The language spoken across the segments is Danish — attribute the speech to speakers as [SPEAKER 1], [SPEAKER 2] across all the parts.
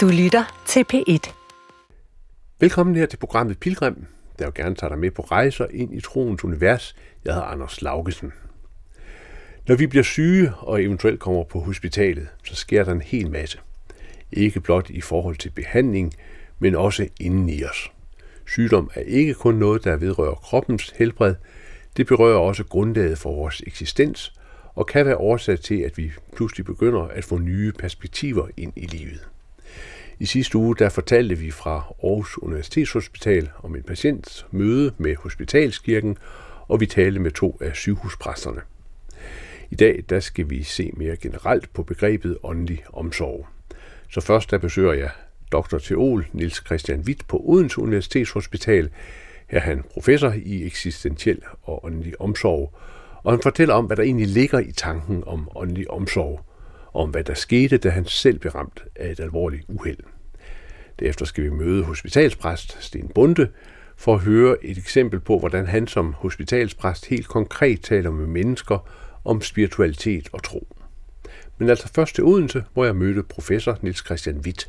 [SPEAKER 1] Du lytter til P1.
[SPEAKER 2] Velkommen her til programmet Pilgrim, der jo gerne tager dig med på rejser ind i troens univers. Jeg hedder Anders Laugesen. Når vi bliver syge og eventuelt kommer på hospitalet, så sker der en hel masse. Ikke blot i forhold til behandling, men også inden i os. Sygdom er ikke kun noget, der vedrører kroppens helbred, det berører også grundlaget for vores eksistens og kan være årsag til, at vi pludselig begynder at få nye perspektiver ind i livet. I sidste uge der fortalte vi fra Aarhus Universitetshospital om en patients møde med Hospitalskirken, og vi talte med to af sygehuspræsterne. I dag der skal vi se mere generelt på begrebet åndelig omsorg. Så først der besøger jeg dr. Teol Niels Christian Witt på Odense Universitetshospital. Her er han professor i eksistentiel og åndelig omsorg, og han fortæller om, hvad der egentlig ligger i tanken om åndelig omsorg, om hvad der skete, da han selv blev ramt af et alvorligt uheld. Derefter skal vi møde hospitalspræst Sten Bunde for at høre et eksempel på, hvordan han som hospitalspræst helt konkret taler med mennesker om spiritualitet og tro. Men altså først til Odense, hvor jeg mødte professor Niels Christian Witt.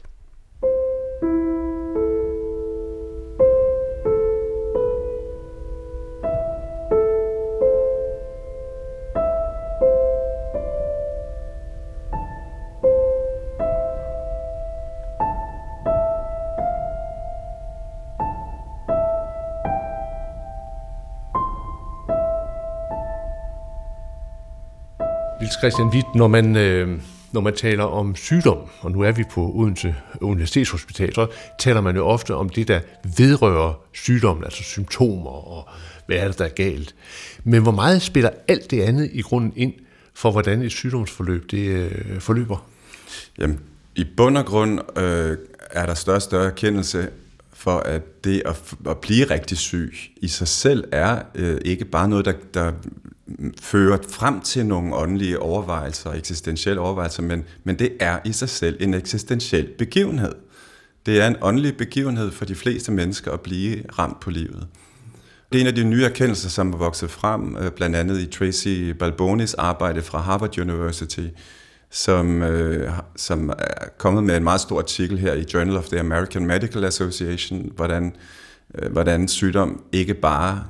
[SPEAKER 2] Christian Witt, når man, øh, når man taler om sygdom, og nu er vi på Odense Universitetshospital, så taler man jo ofte om det, der vedrører sygdommen, altså symptomer og hvad er det, der er galt. Men hvor meget spiller alt det andet i grunden ind for, hvordan et sygdomsforløb det øh, forløber?
[SPEAKER 3] Jamen, i bund og grund øh, er der større og større erkendelse for, at det at, at blive rigtig syg i sig selv er øh, ikke bare noget, der, der fører frem til nogle åndelige overvejelser, eksistentielle overvejelser, men, men det er i sig selv en eksistentiel begivenhed. Det er en åndelig begivenhed for de fleste mennesker at blive ramt på livet. Det er en af de nye erkendelser, som er vokset frem, øh, blandt andet i Tracy Balbonis arbejde fra Harvard University, som, øh, som er kommet med en meget stor artikel her i Journal of the American Medical Association, hvordan, øh, hvordan sygdom ikke bare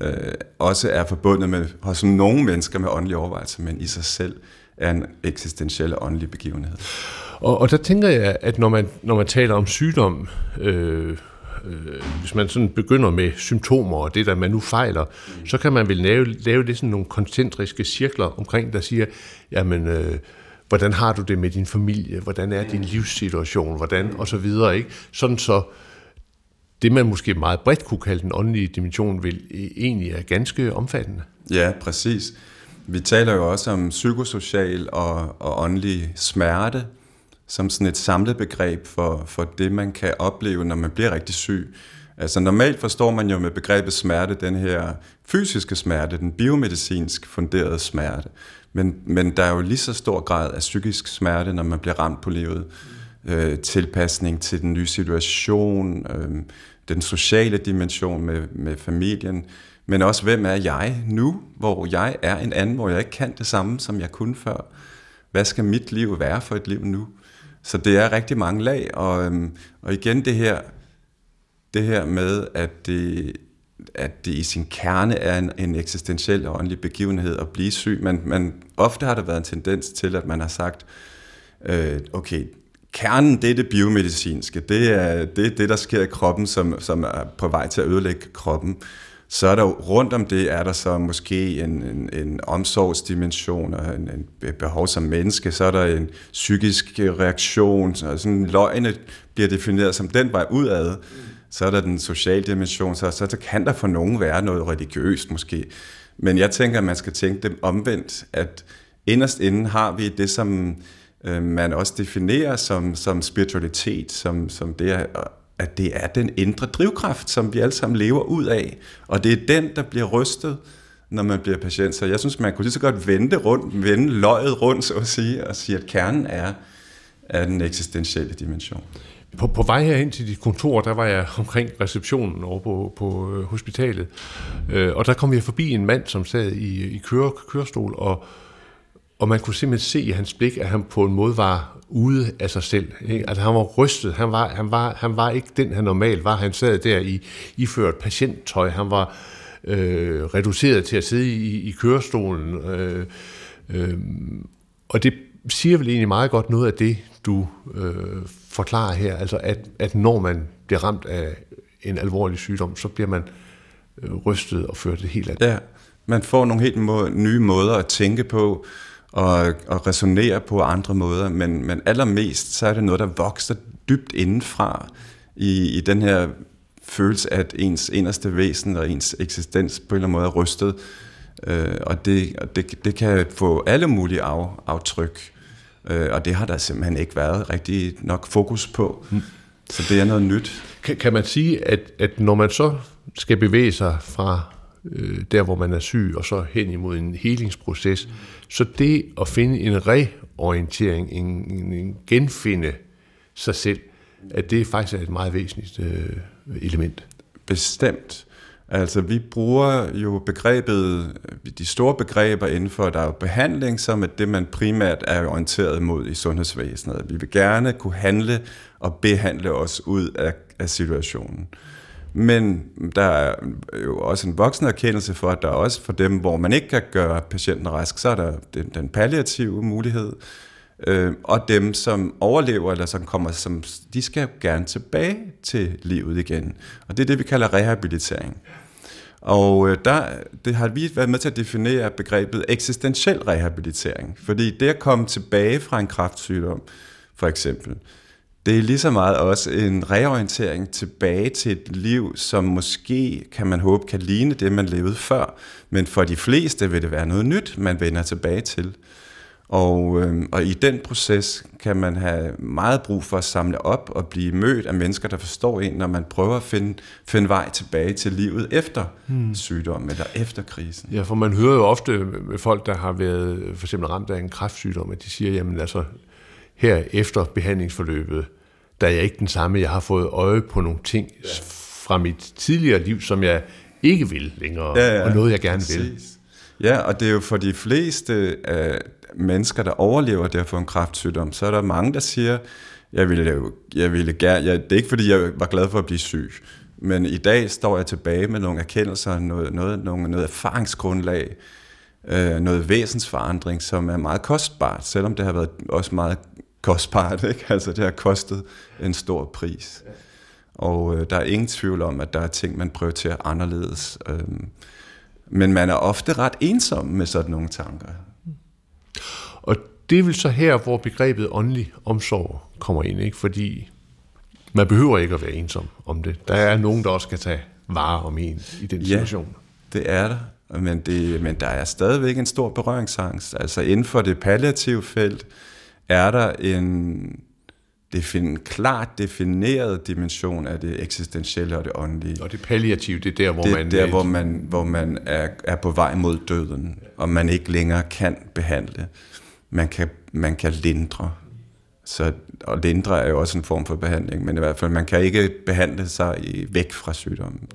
[SPEAKER 3] øh, også er forbundet med, hos nogle mennesker med åndelige overvejelser, men i sig selv er en eksistentiel åndelig begivenhed.
[SPEAKER 2] Og, og der tænker jeg, at når man, når man taler om sygdom, øh, øh, hvis man sådan begynder med symptomer og det, der man nu fejler, mm. så kan man vel lave, lave det sådan nogle koncentriske cirkler omkring, der siger, jamen, øh, hvordan har du det med din familie, hvordan er din livssituation, hvordan, og så videre, ikke? Sådan så, det, man måske meget bredt kunne kalde den åndelige dimension, vil e- egentlig er ganske omfattende.
[SPEAKER 3] Ja, præcis. Vi taler jo også om psykosocial og, og åndelig smerte, som sådan et samlet begreb for, for det, man kan opleve, når man bliver rigtig syg. Altså normalt forstår man jo med begrebet smerte den her fysiske smerte, den biomedicinsk funderede smerte. Men, men der er jo lige så stor grad af psykisk smerte, når man bliver ramt på livet. Øh, tilpasning til den nye situation, øh, den sociale dimension med, med familien, men også hvem er jeg nu, hvor jeg er en anden, hvor jeg ikke kan det samme, som jeg kunne før. Hvad skal mit liv være for et liv nu? Så det er rigtig mange lag, og, øhm, og igen det her, det her med, at det, at det i sin kerne er en, en eksistentiel og åndelig begivenhed at blive syg, men, men ofte har der været en tendens til, at man har sagt, øh, okay, kernen, det er det biomedicinske. Det er det, det der sker i kroppen, som, som er på vej til at ødelægge kroppen. Så er der rundt om det, er der så måske en, en, en omsorgsdimension og en, en behov som menneske. Så er der en psykisk reaktion. Så sådan løgne bliver defineret som den vej udad. Så er der den sociale dimension. Så, så kan der for nogen være noget religiøst måske. Men jeg tænker, at man skal tænke dem omvendt, at inderst inden har vi det, som øh, man også definerer som, som spiritualitet, som, som det er, at det er den indre drivkraft, som vi alle sammen lever ud af. Og det er den, der bliver rystet, når man bliver patient. Så jeg synes, man kunne lige så godt vende rundt, vende løjet rundt, så at sige, og sige, at kernen er, er den eksistentielle dimension.
[SPEAKER 2] På, på vej herhen til dit kontor, der var jeg omkring receptionen over på, på øh, hospitalet, øh, og der kom jeg forbi en mand, som sad i, i køre, kørestol, og og man kunne simpelthen se i hans blik, at han på en måde var ude af sig selv. Ikke? Altså han var rystet, han var, han, var, han var ikke den, han normalt var. Han sad der i iført patienttøj, han var øh, reduceret til at sidde i, i kørestolen. Øh, øh, og det siger vel egentlig meget godt noget af det, du øh, forklarer her, altså at, at når man bliver ramt af en alvorlig sygdom, så bliver man øh, rystet og ført det helt andet.
[SPEAKER 3] Ja, man får nogle helt må- nye måder at tænke på, og, og resonere på andre måder, men, men allermest så er det noget, der vokser dybt indenfra i, i den her følelse, at ens inderste væsen og ens eksistens på en eller anden måde er rystet, øh, og, det, og det, det kan få alle mulige af, aftryk, øh, og det har der simpelthen ikke været rigtig nok fokus på, mm. så det er noget nyt.
[SPEAKER 2] Kan, kan man sige, at, at når man så skal bevæge sig fra øh, der, hvor man er syg, og så hen imod en helingsproces, så det at finde en reorientering, en, en, en genfinde sig selv, at det faktisk er et meget væsentligt øh, element.
[SPEAKER 3] Bestemt. Altså, vi bruger jo begrebet, de store begreber inden for, der er jo behandling, som er det, man primært er orienteret mod i sundhedsvæsenet. Vi vil gerne kunne handle og behandle os ud af, af situationen. Men der er jo også en voksen erkendelse for, at der er også for dem, hvor man ikke kan gøre patienten rask, så er der den, den palliative mulighed. Øh, og dem, som overlever, eller som kommer, som, de skal gerne tilbage til livet igen. Og det er det, vi kalder rehabilitering. Og øh, der det har vi været med til at definere begrebet eksistentiel rehabilitering. Fordi det at komme tilbage fra en kraftsygdom, for eksempel, det er lige så meget også en reorientering tilbage til et liv, som måske, kan man håbe, kan ligne det, man levede før. Men for de fleste vil det være noget nyt, man vender tilbage til. Og, øh, og i den proces kan man have meget brug for at samle op og blive mødt af mennesker, der forstår en, når man prøver at finde, finde vej tilbage til livet efter hmm. sygdommen eller efter krisen.
[SPEAKER 2] Ja, for man hører jo ofte med folk, der har været for eksempel ramt af en kræftsygdom, at de siger, jamen altså, her efter behandlingsforløbet, der er jeg ikke den samme. Jeg har fået øje på nogle ting ja. fra mit tidligere liv, som jeg ikke vil længere, ja, ja, og noget jeg gerne præcis. vil.
[SPEAKER 3] Ja, og det er jo for de fleste af mennesker, der overlever få en kræftsygdom, så er der mange, der siger, jeg ville, jeg ville gerne, jeg, det er ikke fordi, jeg var glad for at blive syg, men i dag står jeg tilbage med nogle erkendelser, noget, noget, noget, noget erfaringsgrundlag, øh, noget væsensforandring, som er meget kostbart, selvom det har været også meget kostbart. Ikke? Altså, det har kostet en stor pris. Og øh, der er ingen tvivl om, at der er ting, man prioriterer anderledes. Øh, men man er ofte ret ensom med sådan nogle tanker.
[SPEAKER 2] Og det er vel så her, hvor begrebet åndelig omsorg kommer ind, ikke? fordi man behøver ikke at være ensom om det. Der er nogen, der også kan tage vare om en i den situation.
[SPEAKER 3] Ja, det er der. Men, det, men der er stadigvæk en stor berøringsangst. Altså inden for det palliative felt er der en defin, klart defineret dimension af det eksistentielle og det åndelige.
[SPEAKER 2] Og det palliative, det er der, hvor
[SPEAKER 3] det
[SPEAKER 2] man...
[SPEAKER 3] Er der, hvor man, hvor man er, er på vej mod døden, og man ikke længere kan behandle. Man kan, man kan lindre. Så, og lindre er jo også en form for behandling, men i hvert fald, man kan ikke behandle sig i, væk fra sygdommen.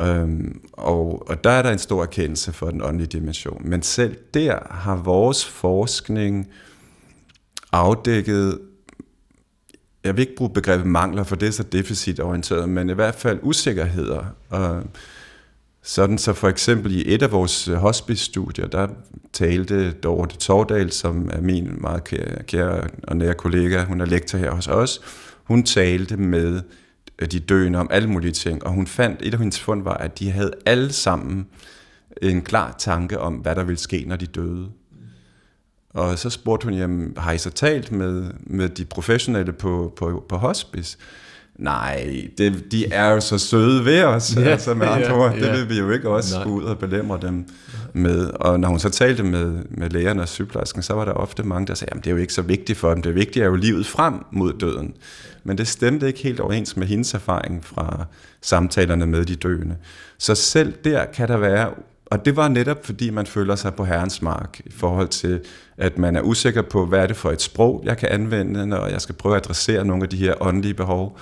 [SPEAKER 3] Øhm, og, og der er der en stor erkendelse for den åndelige dimension. Men selv der har vores forskning afdækket jeg vil ikke bruge begrebet mangler, for det er så deficitorienteret, men i hvert fald usikkerheder. Og sådan så for eksempel i et af vores hospice-studier, der talte Dorte Tordal, som er min meget kære, kære og nære kollega, hun er lektor her hos os, hun talte med de døende om alle mulige ting, og hun fandt, et af hendes fund var, at de havde alle sammen en klar tanke om, hvad der ville ske, når de døde. Og så spurgte hun, jamen, har I så talt med, med de professionelle på, på, på hospice? Nej, det, de er jo så søde ved os, ja, altså med andre ord, det ja. vil vi jo ikke også Nej. gå ud og belemre dem med. Og når hun så talte med, med lægerne og sygeplejersken, så var der ofte mange, der sagde, at det er jo ikke så vigtigt for dem, det vigtige er jo livet frem mod døden. Men det stemte ikke helt overens med hendes erfaring fra samtalerne med de døende. Så selv der kan der være og det var netop, fordi man føler sig på herrens mark i forhold til, at man er usikker på, hvad er det for et sprog, jeg kan anvende, når jeg skal prøve at adressere nogle af de her åndelige behov.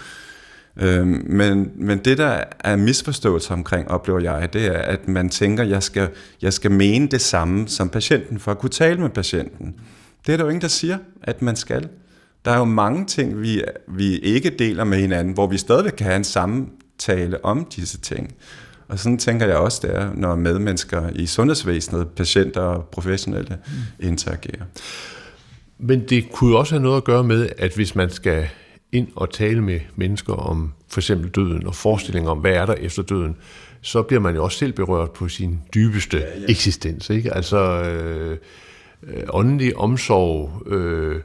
[SPEAKER 3] Øhm, men, men det, der er misforståelse omkring, oplever jeg, det er, at man tænker, jeg skal, jeg skal mene det samme som patienten, for at kunne tale med patienten. Det er der jo ingen, der siger, at man skal. Der er jo mange ting, vi, vi ikke deler med hinanden, hvor vi stadigvæk kan have en samtale om disse ting. Og sådan tænker jeg også, det er, når medmennesker i sundhedsvæsenet, patienter og professionelle mm. interagerer.
[SPEAKER 2] Men det kunne jo også have noget at gøre med, at hvis man skal ind og tale med mennesker om for eksempel døden og forestillinger om, hvad er der efter døden, så bliver man jo også selv berørt på sin dybeste ja, ja. eksistens. Ikke? Altså øh, øh, åndelig omsorg øh,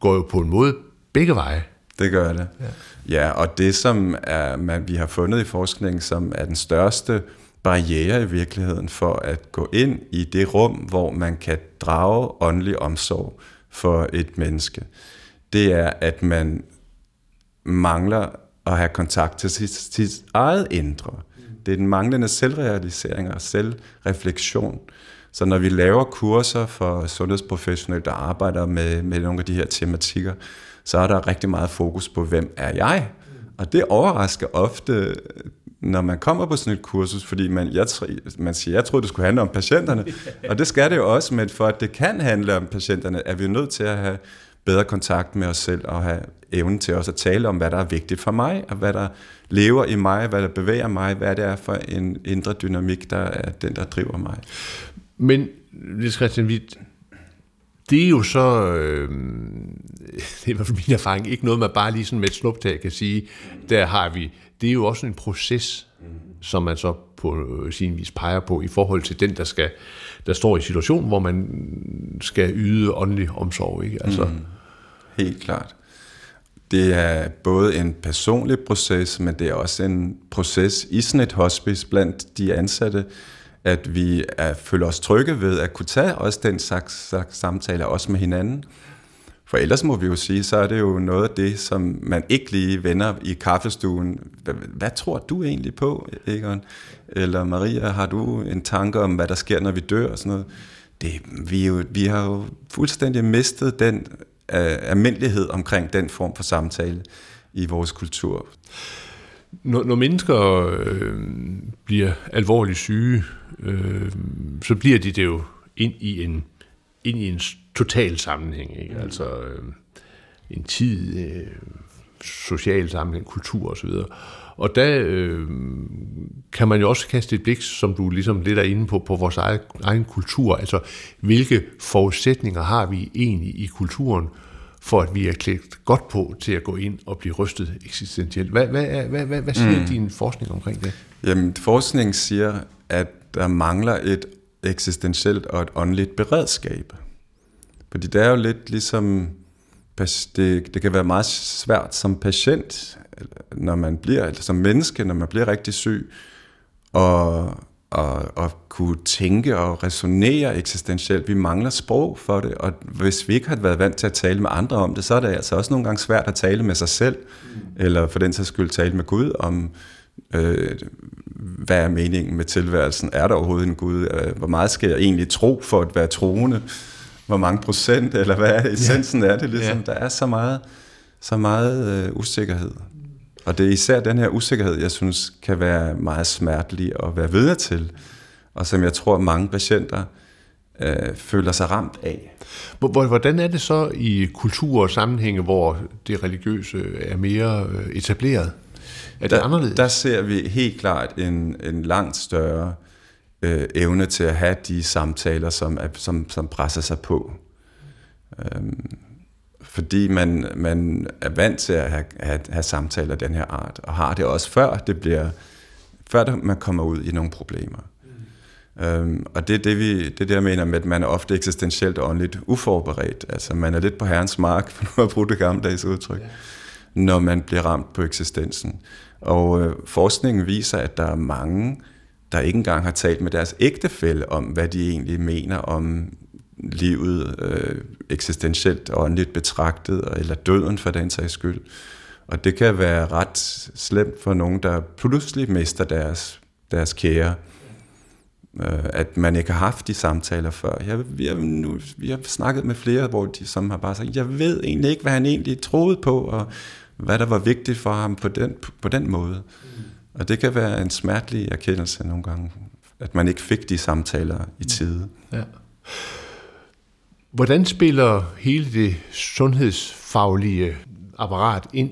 [SPEAKER 2] går jo på en måde begge veje.
[SPEAKER 3] Det gør det. Ja, ja og det som er, man, vi har fundet i forskningen, som er den største barriere i virkeligheden for at gå ind i det rum, hvor man kan drage åndelig omsorg for et menneske, det er, at man mangler at have kontakt til sit, sit eget indre. Det er den manglende selvrealisering og selvreflektion. Så når vi laver kurser for sundhedsprofessionelle, der arbejder med, med nogle af de her tematikker, så er der rigtig meget fokus på, hvem er jeg? Og det overrasker ofte, når man kommer på sådan et kursus, fordi man, jeg, man siger, jeg troede, det skulle handle om patienterne, og det skal det jo også, men for at det kan handle om patienterne, er vi nødt til at have bedre kontakt med os selv og have evnen til også at tale om, hvad der er vigtigt for mig, og hvad der lever i mig, hvad der bevæger mig, hvad det er for en indre dynamik, der er den, der driver mig.
[SPEAKER 2] Men, Lise Christian, vi, det er jo så, øh, det er i hvert fald min erfaring, ikke noget, man bare lige sådan med et snuptag kan sige, der har vi, det er jo også en proces, som man så på sin vis peger på i forhold til den, der skal der står i situationen, hvor man skal yde åndelig omsorg. Ikke? Altså, mm.
[SPEAKER 3] Helt klart. Det er både en personlig proces, men det er også en proces i sådan et hospice blandt de ansatte, at vi er, føler os trygge ved at kunne tage også den slags, slags samtaler, også med hinanden. For ellers må vi jo sige, så er det jo noget af det, som man ikke lige vender i kaffestuen. Hvad, hvad tror du egentlig på, Egon? Eller Maria, har du en tanke om, hvad der sker, når vi dør og sådan noget? Det, vi, jo, vi har jo fuldstændig mistet den uh, almindelighed omkring den form for samtale i vores kultur.
[SPEAKER 2] Når, når mennesker øh, bliver alvorligt syge, øh, så bliver de det jo ind i en, ind i en total sammenhæng. Ikke? Mm. Altså øh, en tid, øh, social sammenhæng, kultur osv. Og der øh, kan man jo også kaste et blik, som du ligesom lidt er inde på, på vores egen, egen kultur. Altså, hvilke forudsætninger har vi egentlig i kulturen, for at vi er klædt godt på til at gå ind og blive rystet eksistentielt. Hvad, hvad, hvad, hvad, hvad siger mm. din forskning omkring det?
[SPEAKER 3] Jamen, forskning siger, at der mangler et eksistentielt og et åndeligt beredskab. Fordi det er jo lidt ligesom, det, det kan være meget svært som patient, når man bliver, eller som menneske, når man bliver rigtig syg, og, og, og kunne tænke og resonere eksistentielt. Vi mangler sprog for det, og hvis vi ikke har været vant til at tale med andre om det, så er det altså også nogle gange svært at tale med sig selv, mm. eller for den sags skyld tale med Gud om, øh, hvad er meningen med tilværelsen? Er der overhovedet en Gud? Hvor meget skal jeg egentlig tro for at være troende? hvor mange procent, eller hvad er essensen ja. er det ligesom. Ja. Der er så meget, så meget øh, usikkerhed. Og det er især den her usikkerhed, jeg synes, kan være meget smertelig at være vidne til, og som jeg tror, mange patienter øh, føler sig ramt af.
[SPEAKER 2] Hvordan er det så i kultur og sammenhænge, hvor det religiøse er mere øh, etableret? Er det
[SPEAKER 3] der,
[SPEAKER 2] anderledes?
[SPEAKER 3] Der ser vi helt klart en, en langt større øh, evne til at have de samtaler, som, er, som, som presser sig på. Øhm, fordi man, man er vant til at have, have, have samtaler af den her art, og har det også før det bliver, før man kommer ud i nogle problemer. Mm. Øhm, og det er det, vi, det, er det, jeg mener med, at man er ofte eksistentielt og åndeligt uforberedt. Altså man er lidt på herrens mark, for nu at bruge det gammeldags udtryk, yeah. når man bliver ramt på eksistensen. Og øh, forskningen viser, at der er mange der ikke engang har talt med deres ægtefælle om, hvad de egentlig mener om livet øh, eksistentielt og åndeligt betragtet, eller døden for den sags skyld. Og det kan være ret slemt for nogen, der pludselig mister deres, deres kære. Øh, at man ikke har haft de samtaler før. Jeg, vi, har nu, vi har snakket med flere, hvor de som har bare sagt, jeg ved egentlig ikke, hvad han egentlig troede på, og hvad der var vigtigt for ham på den, på den måde. Og det kan være en smertelig erkendelse nogle gange, at man ikke fik de samtaler i tide. Ja.
[SPEAKER 2] Hvordan spiller hele det sundhedsfaglige apparat ind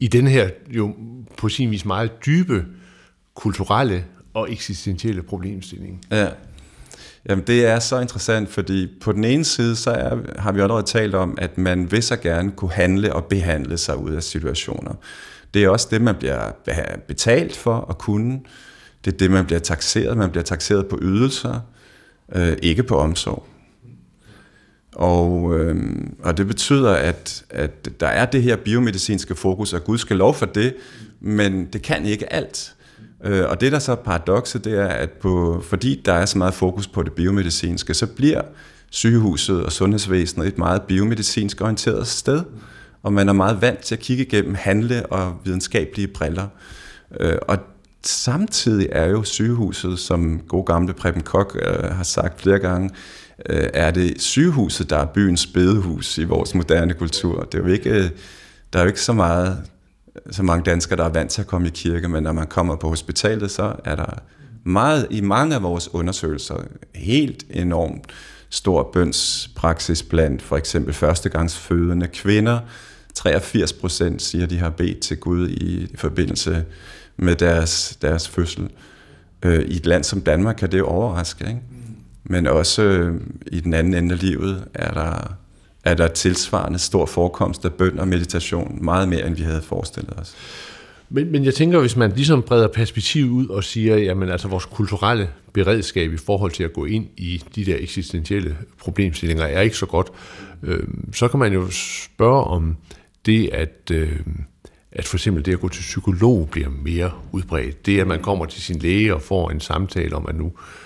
[SPEAKER 2] i den her jo på sin vis meget dybe kulturelle og eksistentielle problemstilling?
[SPEAKER 3] Ja. Jamen det er så interessant, fordi på den ene side, så er, har vi allerede talt om, at man vil så gerne kunne handle og behandle sig ud af situationer. Det er også det, man bliver betalt for at kunne. Det er det, man bliver taxeret. Man bliver taxeret på ydelser, øh, ikke på omsorg. Og, øh, og det betyder, at, at der er det her biomedicinske fokus, og Gud skal lov for det, men det kan ikke alt. Øh, og det, der så er paradokset, det er, at på, fordi der er så meget fokus på det biomedicinske, så bliver sygehuset og sundhedsvæsenet et meget biomedicinsk orienteret sted, og man er meget vant til at kigge igennem handle- og videnskabelige briller. Øh, og samtidig er jo sygehuset, som god gamle Preben Kok øh, har sagt flere gange, Øh, er det sygehuset, der er byens bedehus i vores moderne kultur. Det er jo ikke, øh, der er jo ikke så meget så mange danskere, der er vant til at komme i kirke, men når man kommer på hospitalet, så er der meget, i mange af vores undersøgelser helt enormt stor bønspraksis blandt for eksempel førstegangsfødende kvinder. 83 procent siger, de har bedt til Gud i forbindelse med deres, deres fødsel. Øh, I et land som Danmark kan det jo overraske, ikke? Men også øh, i den anden ende af livet er der er der tilsvarende stor forekomst af bøn og meditation, meget mere end vi havde forestillet os.
[SPEAKER 2] Men, men jeg tænker, hvis man ligesom breder perspektivet ud og siger, jamen altså vores kulturelle beredskab i forhold til at gå ind i de der eksistentielle problemstillinger er ikke så godt, øh, så kan man jo spørge om det, at, øh, at for eksempel det at gå til psykolog bliver mere udbredt. Det, at man kommer til sin læge og får en samtale om, at nu øh,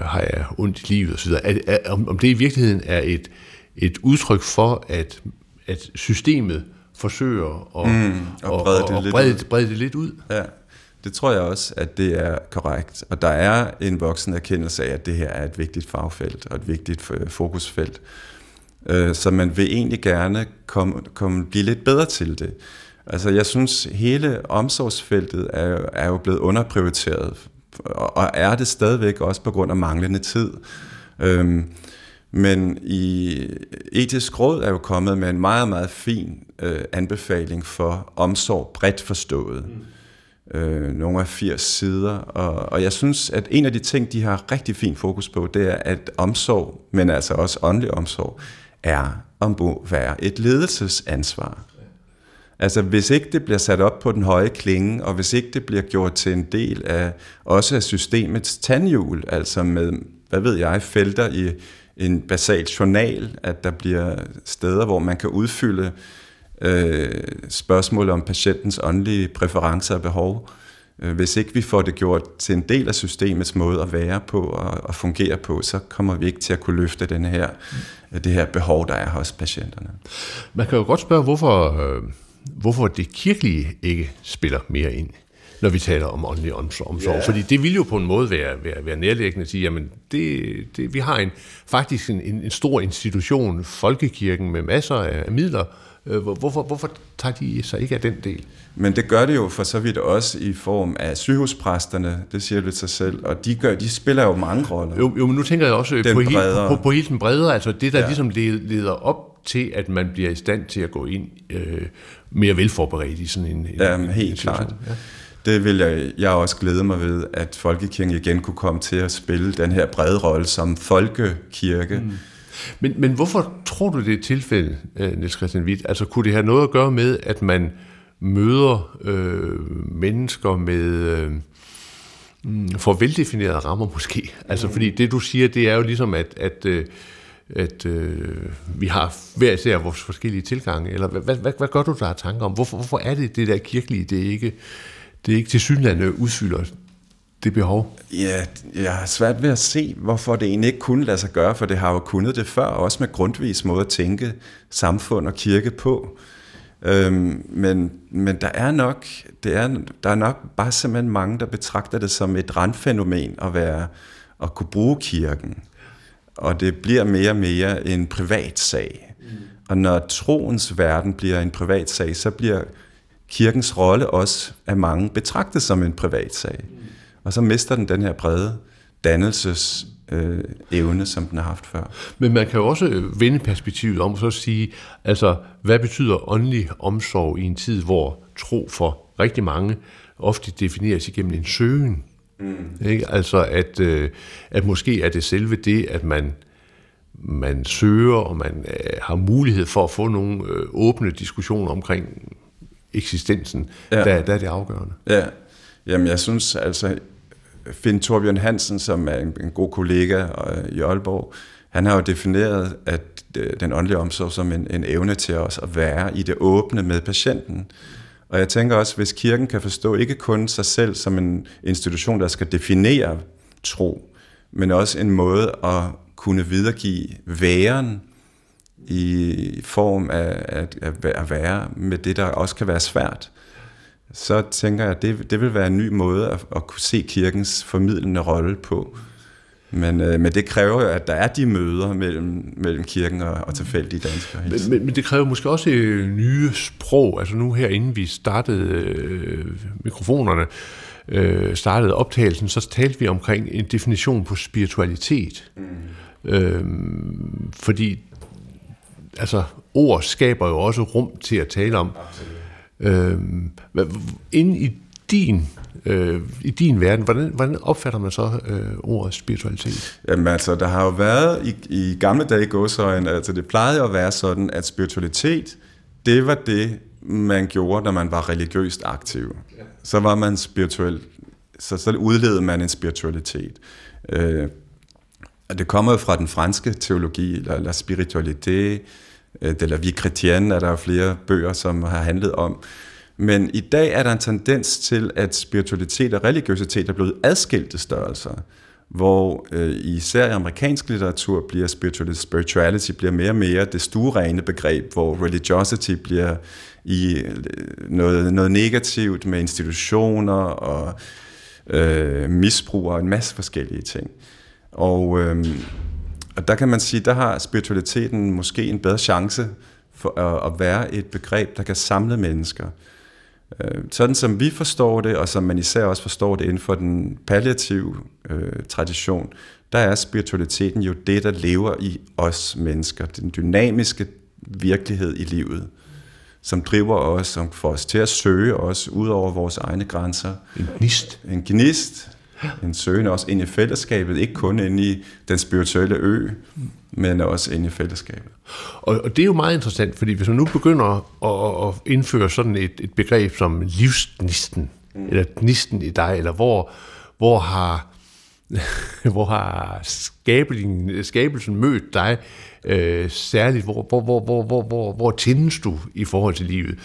[SPEAKER 2] har jeg ondt i livet osv., at, at, om, om det i virkeligheden er et, et udtryk for, at, at systemet forsøger at, mm, at brede, det, og, lidt brede, brede det lidt ud.
[SPEAKER 3] Ja, det tror jeg også, at det er korrekt. Og der er en voksen erkendelse af, at det her er et vigtigt fagfelt og et vigtigt fokusfelt. Øh, så man vil egentlig gerne komme, komme, blive lidt bedre til det. Altså jeg synes, hele omsorgsfeltet er, er jo blevet underprioriteret, og er det stadigvæk også på grund af manglende tid. Øhm, men i etisk råd er jo kommet med en meget, meget fin øh, anbefaling for omsorg bredt forstået. Mm. Øh, nogle af 80 sider. Og, og jeg synes, at en af de ting, de har rigtig fin fokus på, det er, at omsorg, men altså også åndelig omsorg, er om være et ledelsesansvar. Altså hvis ikke det bliver sat op på den høje klinge, og hvis ikke det bliver gjort til en del af også af systemets tandhjul, altså med, hvad ved jeg, felter i en basal journal, at der bliver steder, hvor man kan udfylde øh, spørgsmål om patientens åndelige præferencer og behov. Øh, hvis ikke vi får det gjort til en del af systemets måde at være på og, og fungere på, så kommer vi ikke til at kunne løfte den her, det her behov, der er hos patienterne.
[SPEAKER 2] Man kan jo godt spørge, hvorfor, øh, hvorfor det kirkelige ikke spiller mere ind når vi taler om åndelig omsorg. Yeah. Fordi det vil jo på en måde være, være, være nærliggende at sige, jamen det, det, vi har en, faktisk en, en, stor institution, Folkekirken, med masser af midler. Øh, hvorfor, hvorfor tager de sig ikke af den del?
[SPEAKER 3] Men det gør det jo for så vidt også i form af sygehuspræsterne, det siger lidt sig selv, og de, gør, de spiller jo mange roller.
[SPEAKER 2] Jo, jo men nu tænker jeg også på, hele, på, på hele den bredere, altså det, der ja. ligesom leder op til, at man bliver i stand til at gå ind øh, mere velforberedt i sådan en,
[SPEAKER 3] en Jamen, helt en klart. Ja det vil jeg, jeg også glæde mig ved, at Folkekirken igen kunne komme til at spille den her brede rolle som folkekirke. Mm.
[SPEAKER 2] Men, men hvorfor tror du, det er et tilfælde, øh, Niels Christian Witt? Altså kunne det have noget at gøre med, at man møder øh, mennesker med... Øh, mm, for veldefinerede rammer måske. Altså, mm. fordi det du siger, det er jo ligesom, at, at, øh, at øh, vi har hver især vores forskellige tilgange. Eller hvad, hvad, hvad gør du der tanker om? Hvorfor, hvorfor er det det der kirkelige, det ikke det ikke til synlande udfylder det behov?
[SPEAKER 3] Ja, jeg har svært ved at se, hvorfor det egentlig ikke kunne lade sig gøre, for det har jo kunnet det før, også med grundvis måde at tænke samfund og kirke på. Øhm, men, men der er nok, det er, der er nok bare simpelthen mange, der betragter det som et randfænomen at være at kunne bruge kirken. Og det bliver mere og mere en privat sag. Mm. Og når troens verden bliver en privat sag, så bliver kirkens rolle også af mange betragtet som en privat sag. Og så mister den den her brede dannelses øh, evne, som den har haft før.
[SPEAKER 2] Men man kan jo også vende perspektivet om og så sige, altså, hvad betyder åndelig omsorg i en tid, hvor tro for rigtig mange ofte defineres igennem en søgen? Mm. Ikke? Altså, at, øh, at måske er det selve det, at man man søger, og man øh, har mulighed for at få nogle øh, åbne diskussioner omkring eksistensen, ja. der, der er det afgørende.
[SPEAKER 3] Ja, jamen jeg synes altså, Finn Torbjørn Hansen, som er en, en god kollega øh, i Aalborg, han har jo defineret at øh, den åndelige omsorg som en, en evne til os at være i det åbne med patienten. Og jeg tænker også, hvis kirken kan forstå ikke kun sig selv som en institution, der skal definere tro, men også en måde at kunne videregive væren i form af at, at være med det, der også kan være svært, så tænker jeg, at det, det vil være en ny måde at, at kunne se kirkens formidlende rolle på. Men, øh, men det kræver jo, at der er de møder mellem, mellem kirken og, og tilfældige danskere.
[SPEAKER 2] Men, men, men det kræver måske også øh, nye sprog. Altså nu her, inden vi startede øh, mikrofonerne, øh, startede optagelsen, så talte vi omkring en definition på spiritualitet. Mm. Øh, fordi altså, ord skaber jo også rum til at tale om. Øh, inde i din øh, i din verden, hvordan, hvordan opfatter man så øh, ordet spiritualitet?
[SPEAKER 3] Jamen altså, der har jo været i, i gamle dage godsøjen, altså det plejede at være sådan, at spiritualitet, det var det, man gjorde, når man var religiøst aktiv. Ja. Så var man spirituel, så, så udledede man en spiritualitet. Øh, og det kommer jo fra den franske teologi, la, la spiritualité, øh, la vie chrétienne, er der jo flere bøger, som har handlet om. Men i dag er der en tendens til, at spiritualitet og religiøsitet er blevet adskilte størrelser, hvor øh, især i amerikansk litteratur bliver spirituality, spirituality bliver mere og mere det stuerene begreb, hvor religiosity bliver i øh, noget, noget negativt med institutioner og øh, misbrug og en masse forskellige ting. Og, øh, og der kan man sige, der har spiritualiteten måske en bedre chance for at, at være et begreb, der kan samle mennesker. Øh, sådan som vi forstår det, og som man især også forstår det inden for den palliative øh, tradition, der er spiritualiteten jo det, der lever i os mennesker. Den dynamiske virkelighed i livet, som driver os, som får os til at søge os ud over vores egne grænser.
[SPEAKER 2] En gnist.
[SPEAKER 3] En gnist, en søgen også ind i fællesskabet, ikke kun ind i den spirituelle ø, men også ind i fællesskabet.
[SPEAKER 2] Og, og det er jo meget interessant, fordi hvis man nu begynder at, at indføre sådan et, et begreb som livsgnisten, mm. eller gnisten i dig, eller hvor, hvor har hvor har skabelsen, skabelsen mødt dig øh, særligt, hvor, hvor, hvor, hvor, hvor, hvor, hvor tændes du i forhold til livet,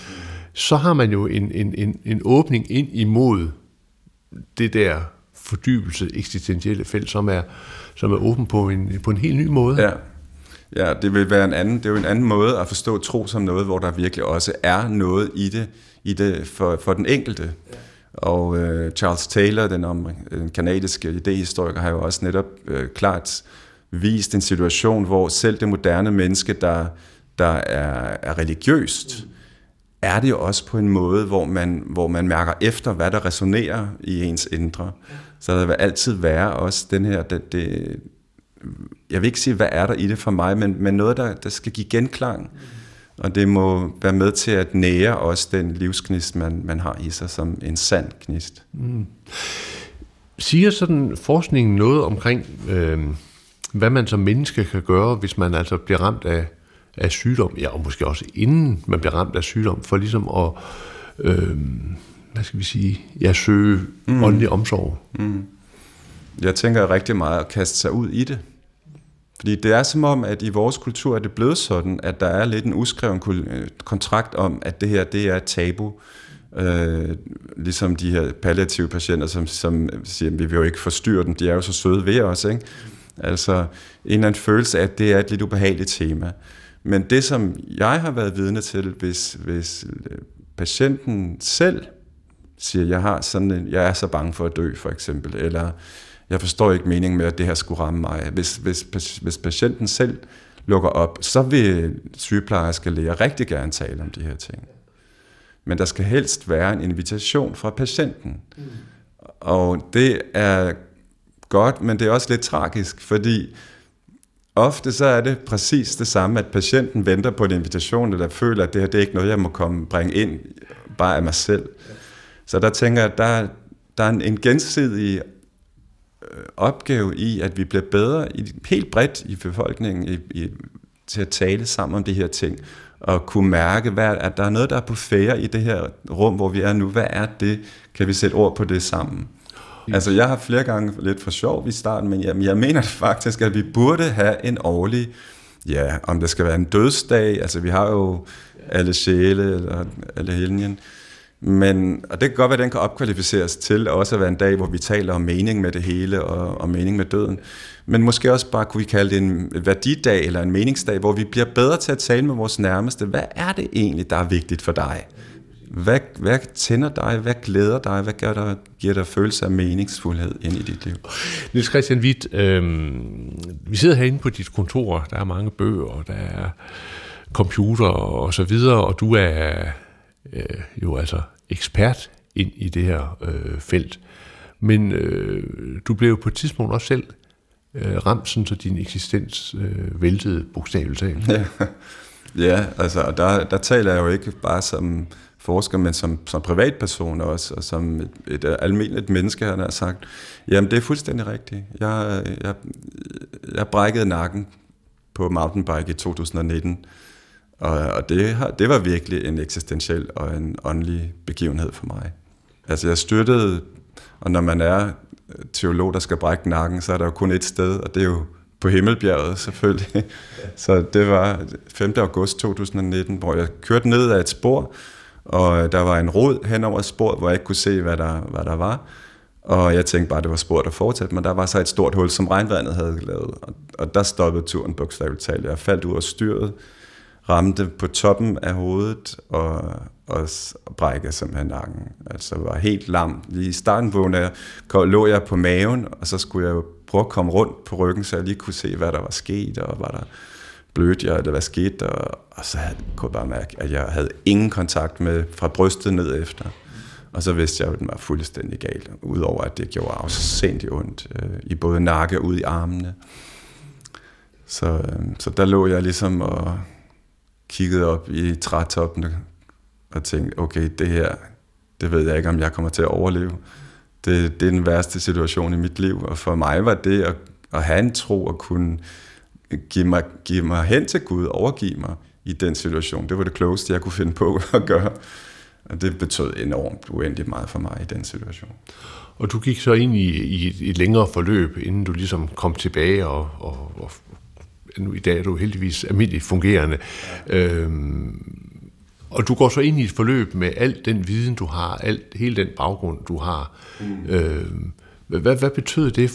[SPEAKER 2] så har man jo en, en, en, en åbning ind imod det der fordybelse, eksistentielle felt, som er, som er åben på en, på en helt ny måde.
[SPEAKER 3] Ja. Ja, det vil være en anden, det er jo en anden måde at forstå tro som noget, hvor der virkelig også er noget i det, i det for, for den enkelte. Ja. Og uh, Charles Taylor, den, om, den kanadiske idehistoriker, har jo også netop uh, klart vist en situation, hvor selv det moderne menneske, der, der er, er religiøst, mm. er det jo også på en måde, hvor man, hvor man mærker efter, hvad der resonerer i ens indre. Så der vil altid være også den her, det, det, jeg vil ikke sige, hvad er der i det for mig, men, men noget, der, der skal give genklang. Og det må være med til at nære også den livsknist, man, man har i sig som en sand knist. Mm.
[SPEAKER 2] Siger sådan forskningen noget omkring, øh, hvad man som menneske kan gøre, hvis man altså bliver ramt af, af sygdom, ja, og måske også inden man bliver ramt af sygdom, for ligesom at øh, hvad skal vi sige, jeg søge mm. åndelig omsorg. Mm.
[SPEAKER 3] Jeg tænker rigtig meget at kaste sig ud i det. Fordi det er som om, at i vores kultur er det blevet sådan, at der er lidt en uskreven øh, kontrakt om, at det her det er tabu. Øh, ligesom de her palliative patienter, som, som siger, at vi vil jo ikke forstyrre dem, de er jo så søde ved os. Ikke? Altså en eller anden følelse af, at det er et lidt ubehageligt tema. Men det, som jeg har været vidne til, hvis, hvis øh, patienten selv siger, jeg har sådan en, jeg er så bange for at dø, for eksempel, eller jeg forstår ikke meningen med, at det her skulle ramme mig. Hvis, hvis, hvis patienten selv lukker op, så vil sygeplejerske læger rigtig gerne tale om de her ting. Men der skal helst være en invitation fra patienten. Mm. Og det er godt, men det er også lidt tragisk, fordi ofte så er det præcis det samme, at patienten venter på en invitation, eller føler, at det her det er ikke noget, jeg må komme bringe ind bare af mig selv. Så der tænker jeg, at der, der er en gensidig øh, opgave i, at vi bliver bedre i, helt bredt i befolkningen i, i, til at tale sammen om de her ting, og kunne mærke, hvad, at der er noget, der er på færre i det her rum, hvor vi er nu. Hvad er det? Kan vi sætte ord på det sammen? Altså, jeg har flere gange lidt for sjov i starten, men jeg, jeg mener faktisk, at vi burde have en årlig, ja, om det skal være en dødsdag, altså vi har jo alle sjæle, eller alle helgen, men, og det kan godt være, at den kan opkvalificeres til også at være en dag, hvor vi taler om mening med det hele og, og mening med døden. Men måske også bare kunne vi kalde det en værdidag eller en meningsdag, hvor vi bliver bedre til at tale med vores nærmeste. Hvad er det egentlig, der er vigtigt for dig? Hvad, hvad tænder dig? Hvad glæder dig? Hvad gør der, giver dig følelse af meningsfuldhed ind i dit liv?
[SPEAKER 2] Niels Christian Witt, øh, vi sidder herinde på dit kontor. Der er mange bøger, der er computer og så videre, og du er øh, jo altså ekspert ind i det her øh, felt. Men øh, du blev på et tidspunkt også selv øh, ramt, sådan, så din eksistens øh, væltede bogstaveligt talt.
[SPEAKER 3] Ja. ja, altså der, der taler jeg jo ikke bare som forsker, men som, som privatperson også, og som et, et almindeligt menneske, han har sagt. Jamen, det er fuldstændig rigtigt. Jeg, jeg, jeg brækkede nakken på mountainbike i 2019, og, og det, har, det var virkelig en eksistentiel og en åndelig begivenhed for mig. Altså, jeg styrtede, og når man er teolog, der skal brække nakken, så er der jo kun et sted, og det er jo på Himmelbjerget selvfølgelig. Så det var 5. august 2019, hvor jeg kørte ned af et spor, og der var en rod hen over sporet, hvor jeg ikke kunne se, hvad der, hvad der var. Og jeg tænkte bare, det var sporet, der fortsatte, men der var så et stort hul, som regnvandet havde lavet. Og, og der stoppede turen bogstaveligt talt. Jeg faldt ud af styret, ramte på toppen af hovedet og, og brækkede simpelthen nakken. Altså var helt lam. Lige i starten vågnede jeg, lå jeg på maven, og så skulle jeg prøve at komme rundt på ryggen, så jeg lige kunne se, hvad der var sket, og var der blødt jeg, eller hvad skete der, og så havde, kunne jeg bare mærke, at jeg havde ingen kontakt med fra brystet ned efter. Og så vidste jeg, at den var fuldstændig gal, udover at det gjorde afsindig ondt øh, i både nakke og ud i armene. Så, øh, så der lå jeg ligesom og kiggede op i trætoppene og tænkte, okay, det her, det ved jeg ikke, om jeg kommer til at overleve. Det, det er den værste situation i mit liv, og for mig var det at, at have en tro og kunne give mig, give mig hen til Gud, overgive mig i den situation. Det var det klogeste, jeg kunne finde på at gøre. Og det betød enormt uendeligt meget for mig i den situation.
[SPEAKER 2] Og du gik så ind i, i et længere forløb, inden du ligesom kom tilbage, og, og, og nu i dag er du heldigvis almindeligt fungerende. Øhm, og du går så ind i et forløb med al den viden, du har, alt, hele den baggrund, du har. Mm. Øhm, hvad, hvad betød det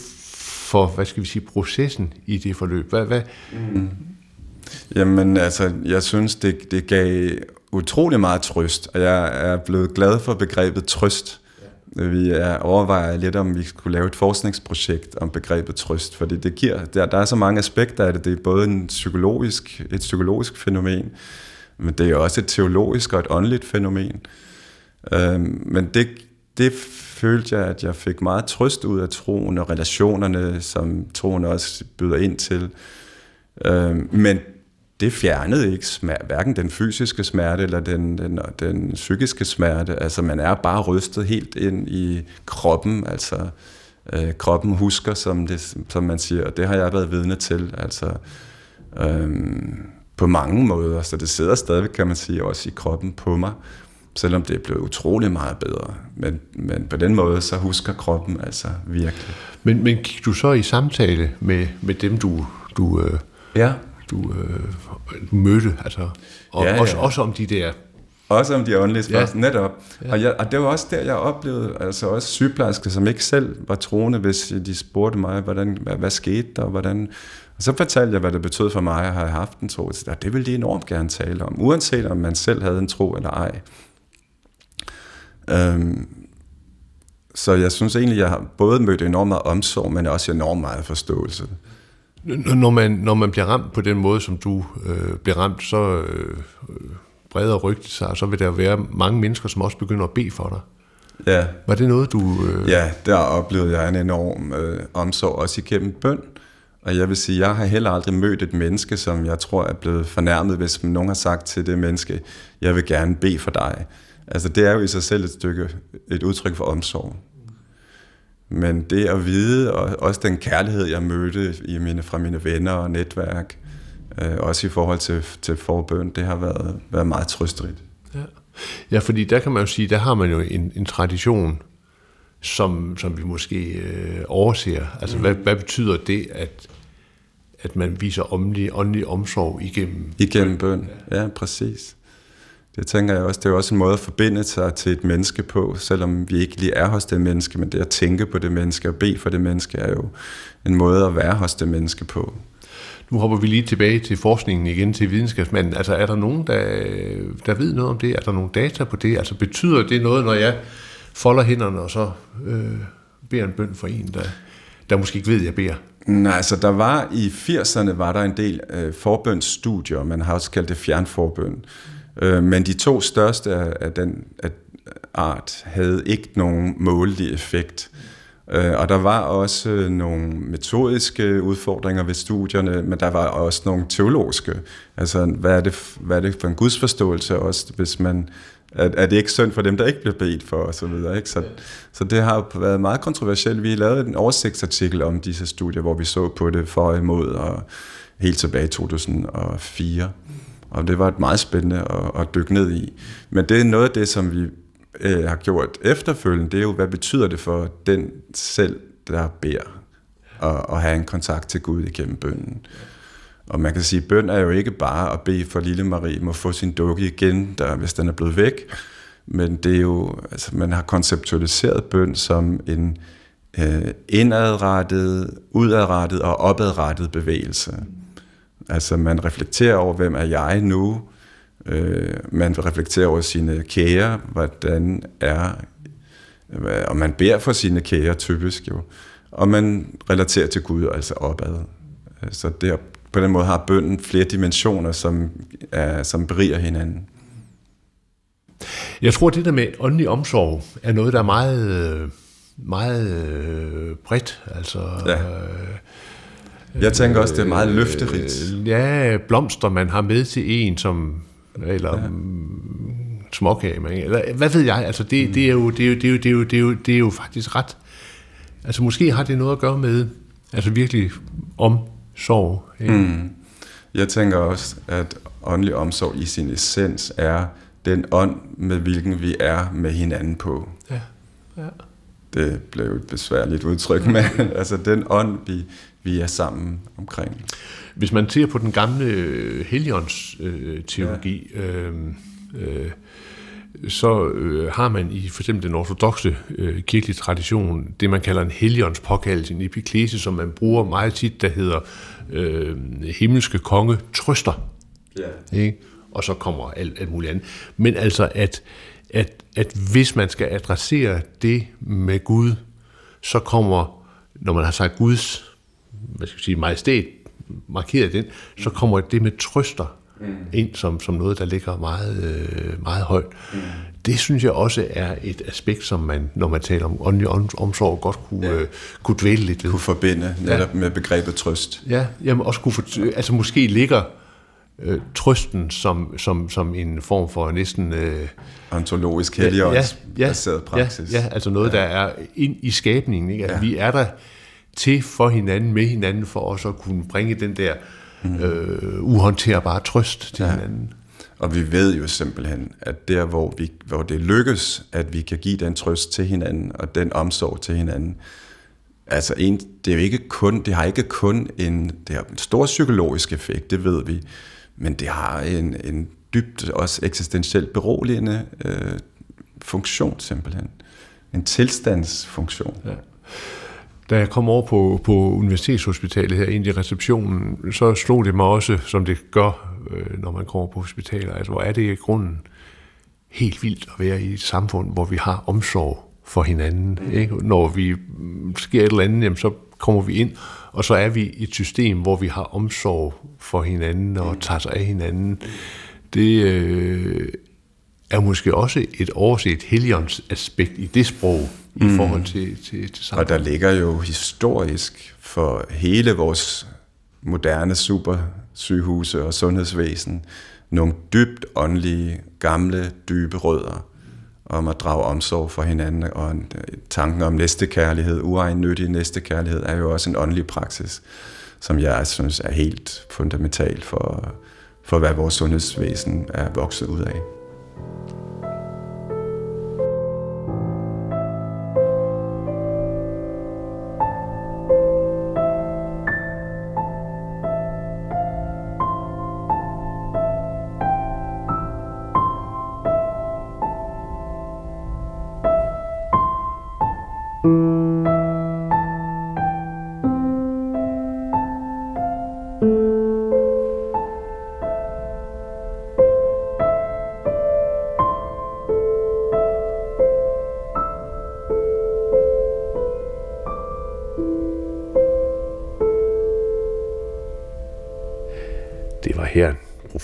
[SPEAKER 2] for, hvad skal vi sige, processen i det forløb? Hvad, hvad? Mm.
[SPEAKER 3] Jamen altså, jeg synes, det, det gav utrolig meget trøst, og jeg er blevet glad for begrebet trøst. Vi er overvejer lidt, om vi skulle lave et forskningsprojekt om begrebet trøst, fordi det giver, der, der er så mange aspekter af det. Det er både en psykologisk, et psykologisk fænomen, men det er også et teologisk og et åndeligt fænomen. Øhm, men det, det følte jeg, at jeg fik meget trøst ud af troen og relationerne, som troen også byder ind til. Øhm, men det fjernede ikke smerte, hverken den fysiske smerte eller den, den, den psykiske smerte. Altså man er bare rystet helt ind i kroppen, altså øh, kroppen husker, som, det, som man siger, og det har jeg været vidne til, altså øh, på mange måder, så det sidder stadig, kan man sige, også i kroppen på mig selvom det er blevet utrolig meget bedre. Men, men på den måde, så husker kroppen altså virkelig.
[SPEAKER 2] Men, men gik du så i samtale med, med dem, du, du, øh, ja. Du, øh, mødte? Altså, og ja, ja. Også, også om de der
[SPEAKER 3] også om de åndelige spørgsmål, ja. netop. Ja. Og, jeg, og det var også der, jeg oplevede, altså også sygeplejersker, som ikke selv var troende, hvis de spurgte mig, hvordan, hvad, hvad skete der, og hvordan... Og så fortalte jeg, hvad det betød for mig at have haft en tro. Og det ville de enormt gerne tale om, uanset om man selv havde en tro eller ej. Øhm, så jeg synes egentlig, jeg har både mødt enormt meget omsorg, men også enormt meget forståelse.
[SPEAKER 2] Når man, når man bliver ramt på den måde, som du øh, bliver ramt, så øh, breder rygtet sig, så vil der være mange mennesker, som også begynder at bede for dig.
[SPEAKER 3] Ja.
[SPEAKER 2] Var det noget, du... Øh...
[SPEAKER 3] Ja, der oplevede jeg en enorm øh, omsorg, også igennem bøn. Og jeg vil sige, jeg har heller aldrig mødt et menneske, som jeg tror er blevet fornærmet, hvis nogen har sagt til det menneske, jeg vil gerne bede for dig. Altså det er jo i sig selv et stykke, et udtryk for omsorg. Men det at vide, og også den kærlighed, jeg mødte i mine, fra mine venner og netværk, øh, også i forhold til, til forbøn, det har været, været meget trøstrigt.
[SPEAKER 2] Ja. ja, fordi der kan man jo sige, der har man jo en, en tradition, som, som vi måske øh, overser. Altså, mm. hvad, hvad betyder det, at, at man viser åndelig, åndelig omsorg igennem
[SPEAKER 3] Igennem bøn, ja, ja præcis. Det tænker jeg også, det er også en måde at forbinde sig til et menneske på, selvom vi ikke lige er hos det menneske, men det at tænke på det menneske og bede for det menneske er jo en måde at være hos det menneske på.
[SPEAKER 2] Nu hopper vi lige tilbage til forskningen igen, til videnskabsmanden. Altså er der nogen, der, der ved noget om det? Er der nogle data på det? Altså betyder det noget, når jeg folder hænderne og så øh, beder en bøn for en, der, der måske ikke ved, at jeg beder?
[SPEAKER 3] Nej, altså der var i 80'erne var der en del øh, forbønsstudier, man har også kaldt det fjernforbøn. Øh, men de to største af, af den af art havde ikke nogen målelig effekt. Øh, og der var også øh, nogle metodiske udfordringer ved studierne, men der var også nogle teologiske. Altså, hvad er det, hvad er det for en gudsforståelse også, hvis man er, er det ikke synd for dem, der ikke bliver bedt for, og så videre. Ikke? Så, så det har været meget kontroversielt. Vi lavede en oversigtsartikel om disse studier, hvor vi så på det for og imod, og helt tilbage i 2004. Og det var et meget spændende at, at dykke ned i. Men det er noget af det, som vi øh, har gjort efterfølgende, det er jo, hvad betyder det for den selv, der beder, og, at have en kontakt til Gud igennem bønnen. Og man kan sige, at bøn er jo ikke bare at bede for lille Marie må få sin dukke igen, der, hvis den er blevet væk. Men det er jo, altså man har konceptualiseret bøn som en øh, indadrettet, udadrettet og opadrettet bevægelse. Altså man reflekterer over, hvem er jeg nu? Øh, man reflekterer over sine kære, hvordan er, og man beder for sine kære typisk jo. Og man relaterer til Gud, altså opad. Så der, på den måde har bønden flere dimensioner, som, er, som beriger hinanden.
[SPEAKER 2] Jeg tror, det der med åndelig omsorg er noget, der er meget, meget øh, bredt. Altså, ja.
[SPEAKER 3] Jeg tænker også, det er meget løfterigt.
[SPEAKER 2] Øh, ja, blomster, man har med til en, som eller ja. småkage, man, eller hvad ved jeg, altså det, mm. det, er jo, det, er jo, det, er jo, det, er jo, det, er jo, det er jo faktisk ret, altså måske har det noget at gøre med, altså virkelig omsorg. Ikke? Mm.
[SPEAKER 3] Jeg tænker også, at åndelig omsorg i sin essens er den ånd, med hvilken vi er med hinanden på. Ja, ja. Det blev et besværligt udtryk, men altså den ånd, vi, vi er sammen omkring.
[SPEAKER 2] Hvis man ser på den gamle øh, Helions øh, teologi, ja. øh, øh, så øh, har man i for eksempel den ortodoxe øh, kirkelige tradition det, man kalder en Helions påkaldelse, en epiklese, som man bruger meget tit, der hedder øh, himmelske konge trøster. Ja. Ikke? Og så kommer alt, alt muligt andet. Men altså, at, at, at hvis man skal adressere det med Gud, så kommer, når man har sagt Guds hvad skal jeg sige, majestæt, markeret den, så kommer det med trøster mm. ind som, som noget, der ligger meget, øh, meget højt. Mm. Det synes jeg også er et aspekt, som man, når man taler om åndelig omsorg, godt kunne, ja. øh, kunne dvæle lidt ved.
[SPEAKER 3] Kunne forbinde netop ja. med begrebet trøst.
[SPEAKER 2] Ja, jamen også kunne for, altså måske ligger øh, trøsten som, som, som en form for næsten... Øh,
[SPEAKER 3] Ontologisk helligånds ja, ja, praksis.
[SPEAKER 2] Ja, ja, altså noget, ja. der er ind i skabningen. Ikke? Altså, ja. Vi er der til for hinanden, med hinanden, for os at kunne bringe den der mm. øh, uhåndterbare trøst til ja. hinanden.
[SPEAKER 3] Og vi ved jo simpelthen, at der, hvor, vi, hvor det lykkes, at vi kan give den trøst til hinanden, og den omsorg til hinanden, altså en, det, er jo ikke kun, det har ikke kun en, det har en stor psykologisk effekt, det ved vi, men det har en, en dybt også eksistentielt beroligende øh, funktion simpelthen. En tilstandsfunktion. Ja.
[SPEAKER 2] Da jeg kom over på, på Universitetshospitalet her ind i receptionen, så slog det mig også, som det gør, øh, når man kommer på hospitaler, altså hvor er det i grunden helt vildt at være i et samfund, hvor vi har omsorg for hinanden. Ikke? Når vi mm, sker et eller andet, jamen, så kommer vi ind, og så er vi i et system, hvor vi har omsorg for hinanden og tager sig af hinanden. Det øh, er måske også et overset helions aspekt i det sprog i mm. forhold til, til, til
[SPEAKER 3] samfundet. Og der ligger jo historisk for hele vores moderne supersygehuse og sundhedsvæsen nogle dybt åndelige, gamle, dybe rødder om at drage omsorg for hinanden, og tanken om næstekærlighed, uegennyttig næstekærlighed, er jo også en åndelig praksis, som jeg synes er helt fundamental for, for hvad vores sundhedsvæsen er vokset ud af.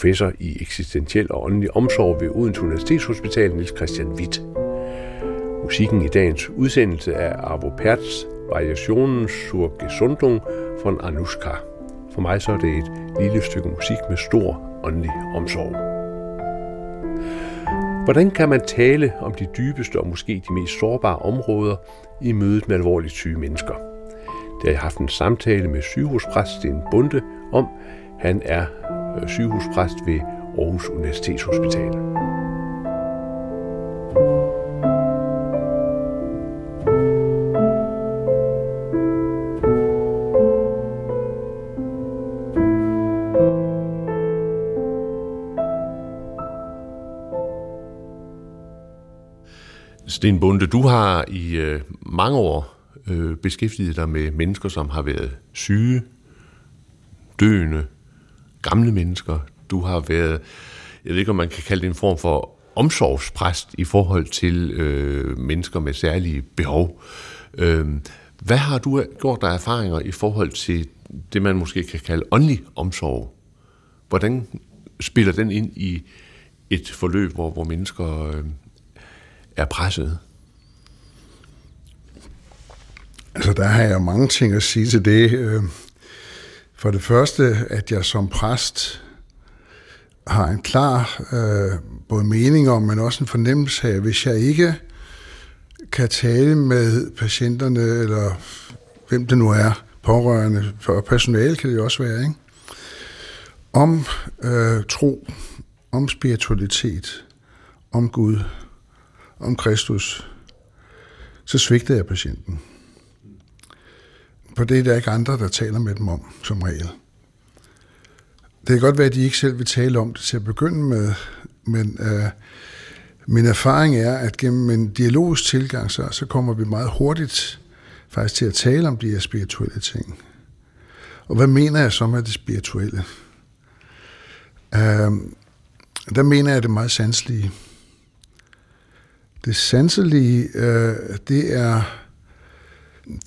[SPEAKER 2] Professor i eksistentiel og åndelig omsorg ved Odense Universitetshospital, Niels Christian Witt. Musikken i dagens udsendelse er Arvo Perts Variationen sur Gesundung von Anushka. For mig så er det et lille stykke musik med stor åndelig omsorg. Hvordan kan man tale om de dybeste og måske de mest sårbare områder i mødet med alvorligt syge mennesker? Det har jeg haft en samtale med sygehuspræst Sten Bunde om. Han er Øh, sygehuspræst ved Aarhus Universitetshospital. Sten Bunde, du har i øh, mange år øh, beskæftiget dig med mennesker, som har været syge, døende, gamle mennesker. Du har været, jeg ved ikke, om man kan kalde det en form for omsorgspræst i forhold til øh, mennesker med særlige behov. Øh, hvad har du gjort dig erfaringer i forhold til det, man måske kan kalde åndelig omsorg? Hvordan spiller den ind i et forløb, hvor, hvor mennesker øh, er presset?
[SPEAKER 1] Altså, der har jeg mange ting at sige til det. Øh, for det første, at jeg som præst har en klar øh, både mening om, men også en fornemmelse af, hvis jeg ikke kan tale med patienterne, eller hvem det nu er, pårørende, for personale kan det jo også være, ikke? om øh, tro, om spiritualitet, om Gud, om Kristus, så svigter jeg patienten. For det er der ikke andre, der taler med dem om, som regel. Det kan godt være, at de ikke selv vil tale om det til at begynde med, men øh, min erfaring er, at gennem en dialogisk tilgang, så, så kommer vi meget hurtigt faktisk til at tale om de her spirituelle ting. Og hvad mener jeg så med det spirituelle? Øh, der mener jeg det meget sanselige. Det sanselige, øh, det er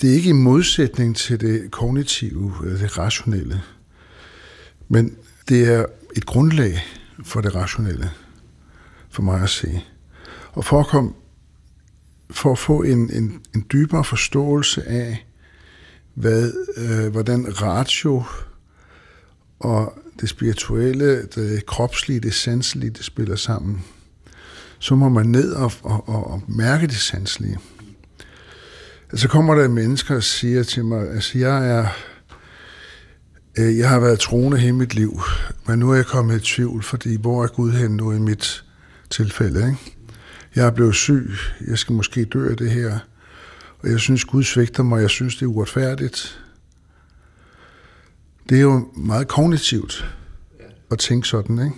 [SPEAKER 1] det er ikke i modsætning til det kognitive, øh, det rationelle, men det er et grundlag for det rationelle, for mig at se. Og for at, komme, for at få en, en, en dybere forståelse af, hvad, øh, hvordan ratio og det spirituelle, det kropslige, det sanselige, det spiller sammen, så må man ned og, og, og, og mærke det sanselige. Altså, så kommer der mennesker og siger til mig, altså jeg er, øh, jeg har været troende hele mit liv, men nu er jeg kommet i tvivl, fordi hvor er Gud hen nu i mit tilfælde? Ikke? Jeg er blevet syg, jeg skal måske dø af det her, og jeg synes, Gud svigter mig, jeg synes, det er uretfærdigt. Det er jo meget kognitivt at tænke sådan, ikke?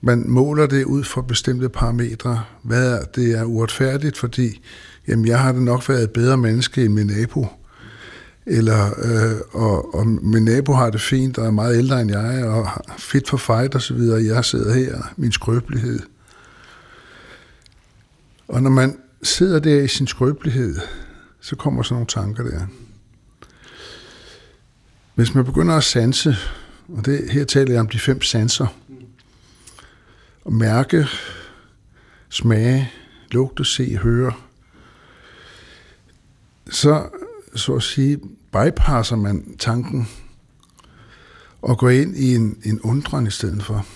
[SPEAKER 1] Man måler det ud fra bestemte parametre. Hvad er, det er uretfærdigt, fordi jamen jeg har da nok været et bedre menneske end min nabo. Eller, øh, og, og min nabo har det fint, og er meget ældre end jeg, og fit for fight og så videre. Jeg sidder her, min skrøbelighed. Og når man sidder der i sin skrøbelighed, så kommer sådan nogle tanker der. Hvis man begynder at sanse, og det, her taler jeg om de fem sanser, og mærke, smage, lugte, se, høre, så, så at sige, bypasser man tanken og går ind i en, en undren i stedet for.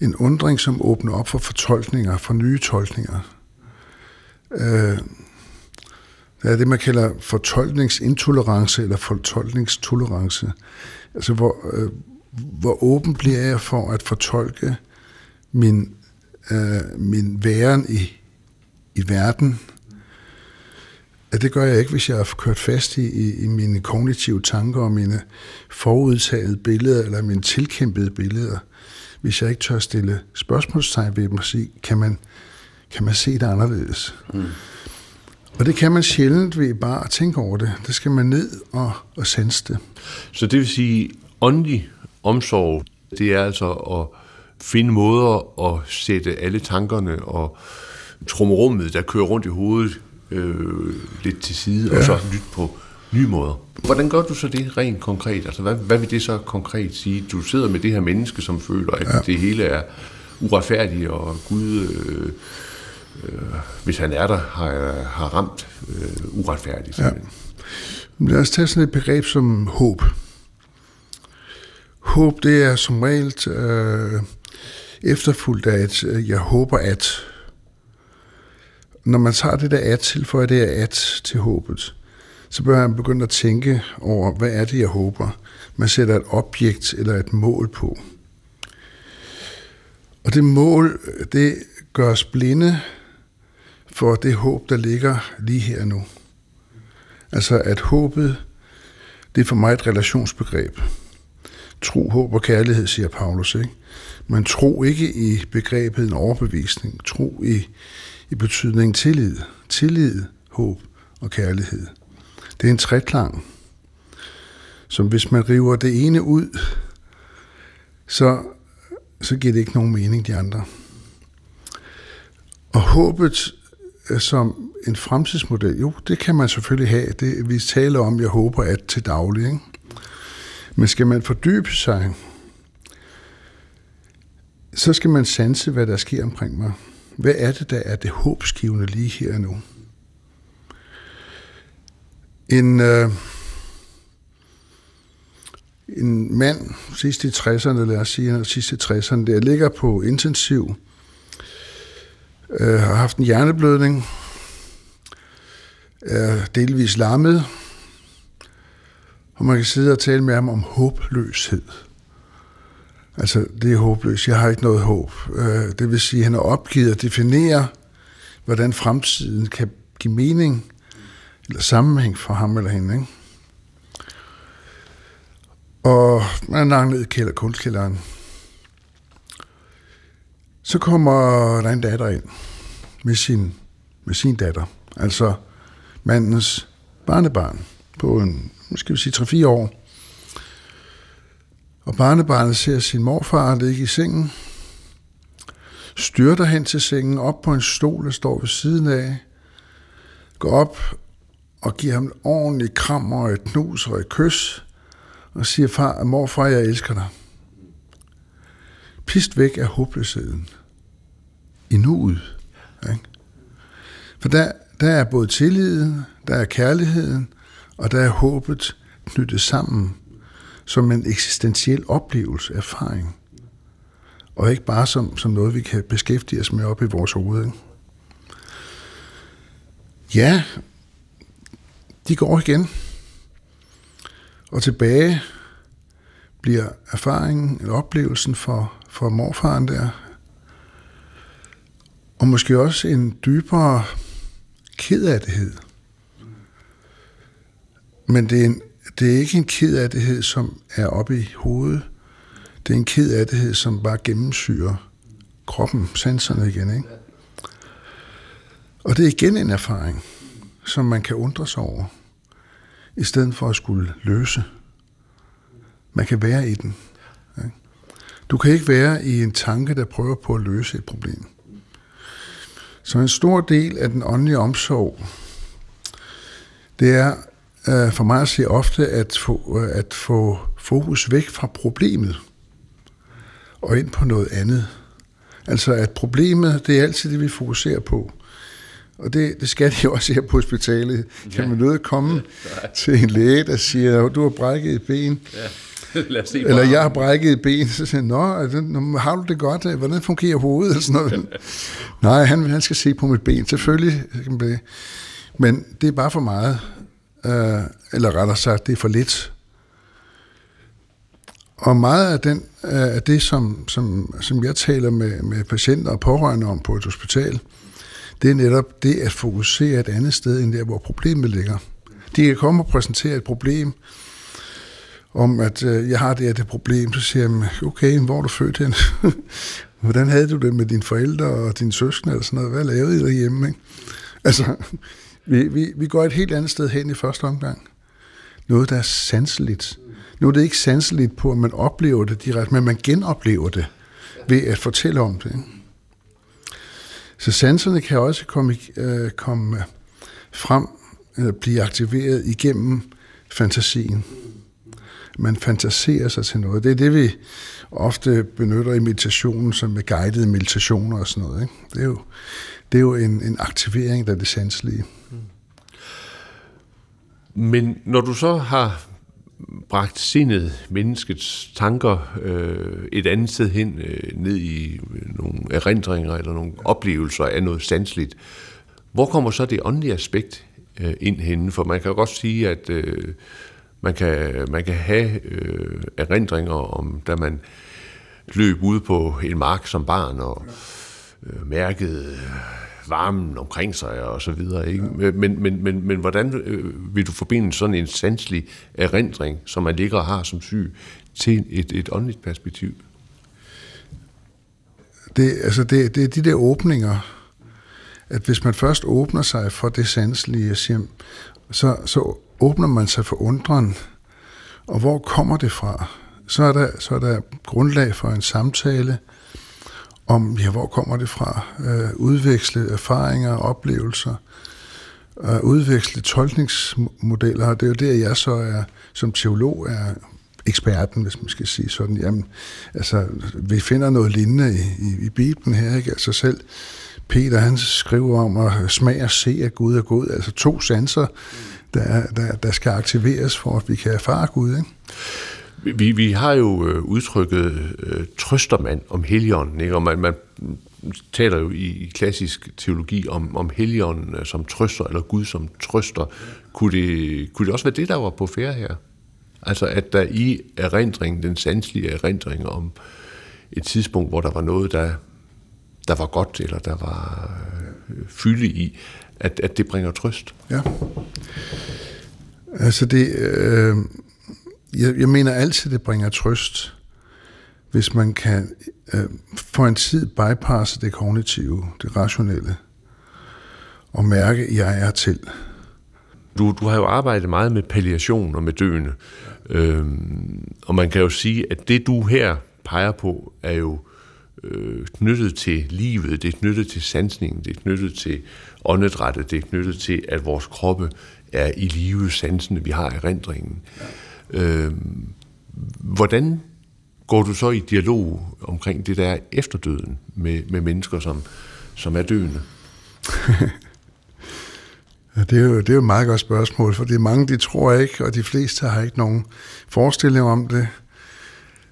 [SPEAKER 1] En undring, som åbner op for fortolkninger, for nye tolkninger. Øh, der er det, man kalder fortolkningsintolerance eller fortolkningstolerance. Altså, hvor, øh, hvor åben bliver jeg for at fortolke min, øh, min væren i, i verden. Ja, det gør jeg ikke, hvis jeg har kørt fast i, i, i mine kognitive tanker og mine forudtagede billeder eller mine tilkæmpede billeder. Hvis jeg ikke tør stille spørgsmålstegn ved dem og sige, kan man, kan man se det anderledes? Mm. Og det kan man sjældent ved bare at tænke over det. Det skal man ned og, og sanse det.
[SPEAKER 2] Så det vil sige, åndelig omsorg, det er altså at finde måder at sætte alle tankerne og trummerummet, der kører rundt i hovedet, øh, lidt til side, ja. og så lytte på nye måder. Hvordan gør du så det rent konkret? Altså, hvad, hvad vil det så konkret sige? Du sidder med det her menneske, som føler, at ja. det hele er uretfærdigt, og Gud... Øh, øh, hvis han er der, har, har ramt øh, uretfærdigt. Ja.
[SPEAKER 1] Lad os tage sådan et begreb som håb. Håb, det er som regel øh, efterfulgt af et, øh, jeg håber at. Når man tager det der at, tilføjer det at til håbet, så bør man begynde at tænke over, hvad er det, jeg håber? Man sætter et objekt eller et mål på. Og det mål, det gør os blinde for det håb, der ligger lige her nu. Altså at håbet, det er for mig et relationsbegreb. Tro, håb og kærlighed, siger Paulus. Ikke? Man tro ikke i begrebet en overbevisning. Tro i, i betydningen tillid. Tillid, håb og kærlighed. Det er en træklang, som hvis man river det ene ud, så, så giver det ikke nogen mening, de andre. Og håbet som en fremtidsmodel, jo, det kan man selvfølgelig have. Det, vi taler om, jeg håber, at til daglig. Ikke? Men skal man fordybe sig, så skal man sanse, hvad der sker omkring mig. Hvad er det, der er det håbsgivende lige her nu? En, øh, en mand, sidst i 60'erne, lad os sige, sidst i 60'erne, der ligger på intensiv øh, har haft en hjerneblødning, er delvis lammet, og man kan sidde og tale med ham om håbløshed. Altså, det er håbløst. Jeg har ikke noget håb. Øh, det vil sige, at han er opgivet at definere, hvordan fremtiden kan give mening eller sammenhæng for ham eller hende. Ikke? Og man er ned i kælder, kunstkælderen. Så kommer der en datter ind med sin, med sin datter, altså mandens barnebarn på en, måske vi sige, 3-4 år. Og barnebarnet ser sin morfar ligge i sengen, styrter hen til sengen, op på en stol, der står ved siden af, går op og giver ham en ordentlig kram og et knus og et kys, og siger, far, morfar, jeg elsker dig. Pist væk af håbløsheden i nuet. Ikke? For der, der er både tilliden, der er kærligheden, og der er håbet knyttet sammen som en eksistentiel oplevelse, erfaring. Og ikke bare som, som noget, vi kan beskæftige os med op i vores hoved. Ikke? Ja, de går igen. Og tilbage bliver erfaringen, eller oplevelsen for, for morfaren der, og måske også en dybere kedattighed. Men det er, en, det er ikke en kedattighed, som er oppe i hovedet. Det er en kedattighed, som bare gennemsyrer kroppen, sanserne igen. Ikke? Og det er igen en erfaring, som man kan undre sig over, i stedet for at skulle løse. Man kan være i den. Ikke? Du kan ikke være i en tanke, der prøver på at løse et problem Så en stor del af den åndelige omsorg, det er øh, for mig at se ofte at få, øh, at få fokus væk fra problemet og ind på noget andet. Altså at problemet, det er altid det, vi fokuserer på. Og det, det skal de også her på hospitalet. Kan ja. man nødt komme ja, til en læge, der siger, du har brækket et ben. Ja. Lad os se Eller jeg har brækket et ben. Så siger nå, har du det godt? Hvordan fungerer hovedet? Eller sådan noget. Nej, han, han skal se på mit ben. Selvfølgelig. Men det er bare for meget øh, eller rettere sagt, det er for lidt. Og meget af, den, uh, af det, som, som, som jeg taler med, med patienter og pårørende om på et hospital, det er netop det at fokusere et andet sted end der, hvor problemet ligger. De kan komme og præsentere et problem, om at øh, jeg har det her det problem, så siger jeg, okay, hvor er du født hen? Hvordan havde du det med dine forældre og dine søskende eller sådan noget? Hvad lavede I derhjemme? Ikke? Altså, vi, vi, vi går et helt andet sted hen i første omgang. Noget, der er sanseligt. Nu er det ikke sanseligt på, at man oplever det direkte, men man genoplever det ved at fortælle om det. Ikke? Så sanserne kan også komme, øh, komme frem, eller blive aktiveret igennem fantasien. Man fantaserer sig til noget. Det er det, vi ofte benytter i meditationen, som med guidede meditationer og sådan noget. Ikke? Det er jo, det er jo en, en aktivering af det sanselige.
[SPEAKER 2] Men når du så har bragt sindet, menneskets tanker, øh, et andet sted hen, øh, ned i nogle erindringer eller nogle oplevelser af noget sandsligt. Hvor kommer så det åndelige aspekt øh, ind henne? For man kan jo godt sige, at øh, man, kan, man kan have øh, erindringer om, da man løb ude på en mark som barn og øh, mærkede varmen omkring sig og så videre. Ikke? Ja. Men, men, men, men hvordan øh, vil du forbinde sådan en sanselig erindring, som man ligger og har som syg, til et, et åndeligt perspektiv?
[SPEAKER 1] Det, altså det, det er de der åbninger, at hvis man først åbner sig for det sanselige, siger, så, så åbner man sig for undren. Og hvor kommer det fra? Så er der, så er der grundlag for en samtale, om, ja, hvor kommer det fra? Øh, udveksle erfaringer og oplevelser, øh, udveksle tolkningsmodeller, og det er jo der, jeg så er, som teolog er eksperten, hvis man skal sige sådan, jamen, altså, vi finder noget lignende i, i, i Bibelen her, ikke? Altså selv Peter, han skriver om at smage og se, at Gud er god, altså to sanser, der, der, der skal aktiveres for, at vi kan erfare Gud, ikke?
[SPEAKER 2] Vi, vi har jo øh, udtrykket øh, trøstermand om heligånden, ikke? og man, man taler jo i, i klassisk teologi om, om heligånden øh, som trøster, eller Gud som trøster. Kunne det, kunne det også være det, der var på færre her? Altså at der i erindringen, den sanselige erindring om et tidspunkt, hvor der var noget, der, der var godt, eller der var øh, fylde i, at, at det bringer trøst.
[SPEAKER 1] Ja. Altså det... Øh jeg, jeg mener altid, det bringer trøst, hvis man kan øh, for en tid bypasse det kognitive, det rationelle, og mærke, at jeg er til.
[SPEAKER 2] Du, du har jo arbejdet meget med palliation og med døende, øhm, og man kan jo sige, at det du her peger på, er jo øh, knyttet til livet, det er knyttet til sansningen, det er knyttet til åndedrættet, det er knyttet til, at vores kroppe er i live sansende, vi har erindringen. Ja. Øh, hvordan går du så i dialog omkring det der efterdøden med, med mennesker, som, som er døende?
[SPEAKER 1] ja, det, er jo, det er jo et meget godt spørgsmål, for det er mange, de tror ikke, og de fleste har ikke nogen forestilling om det.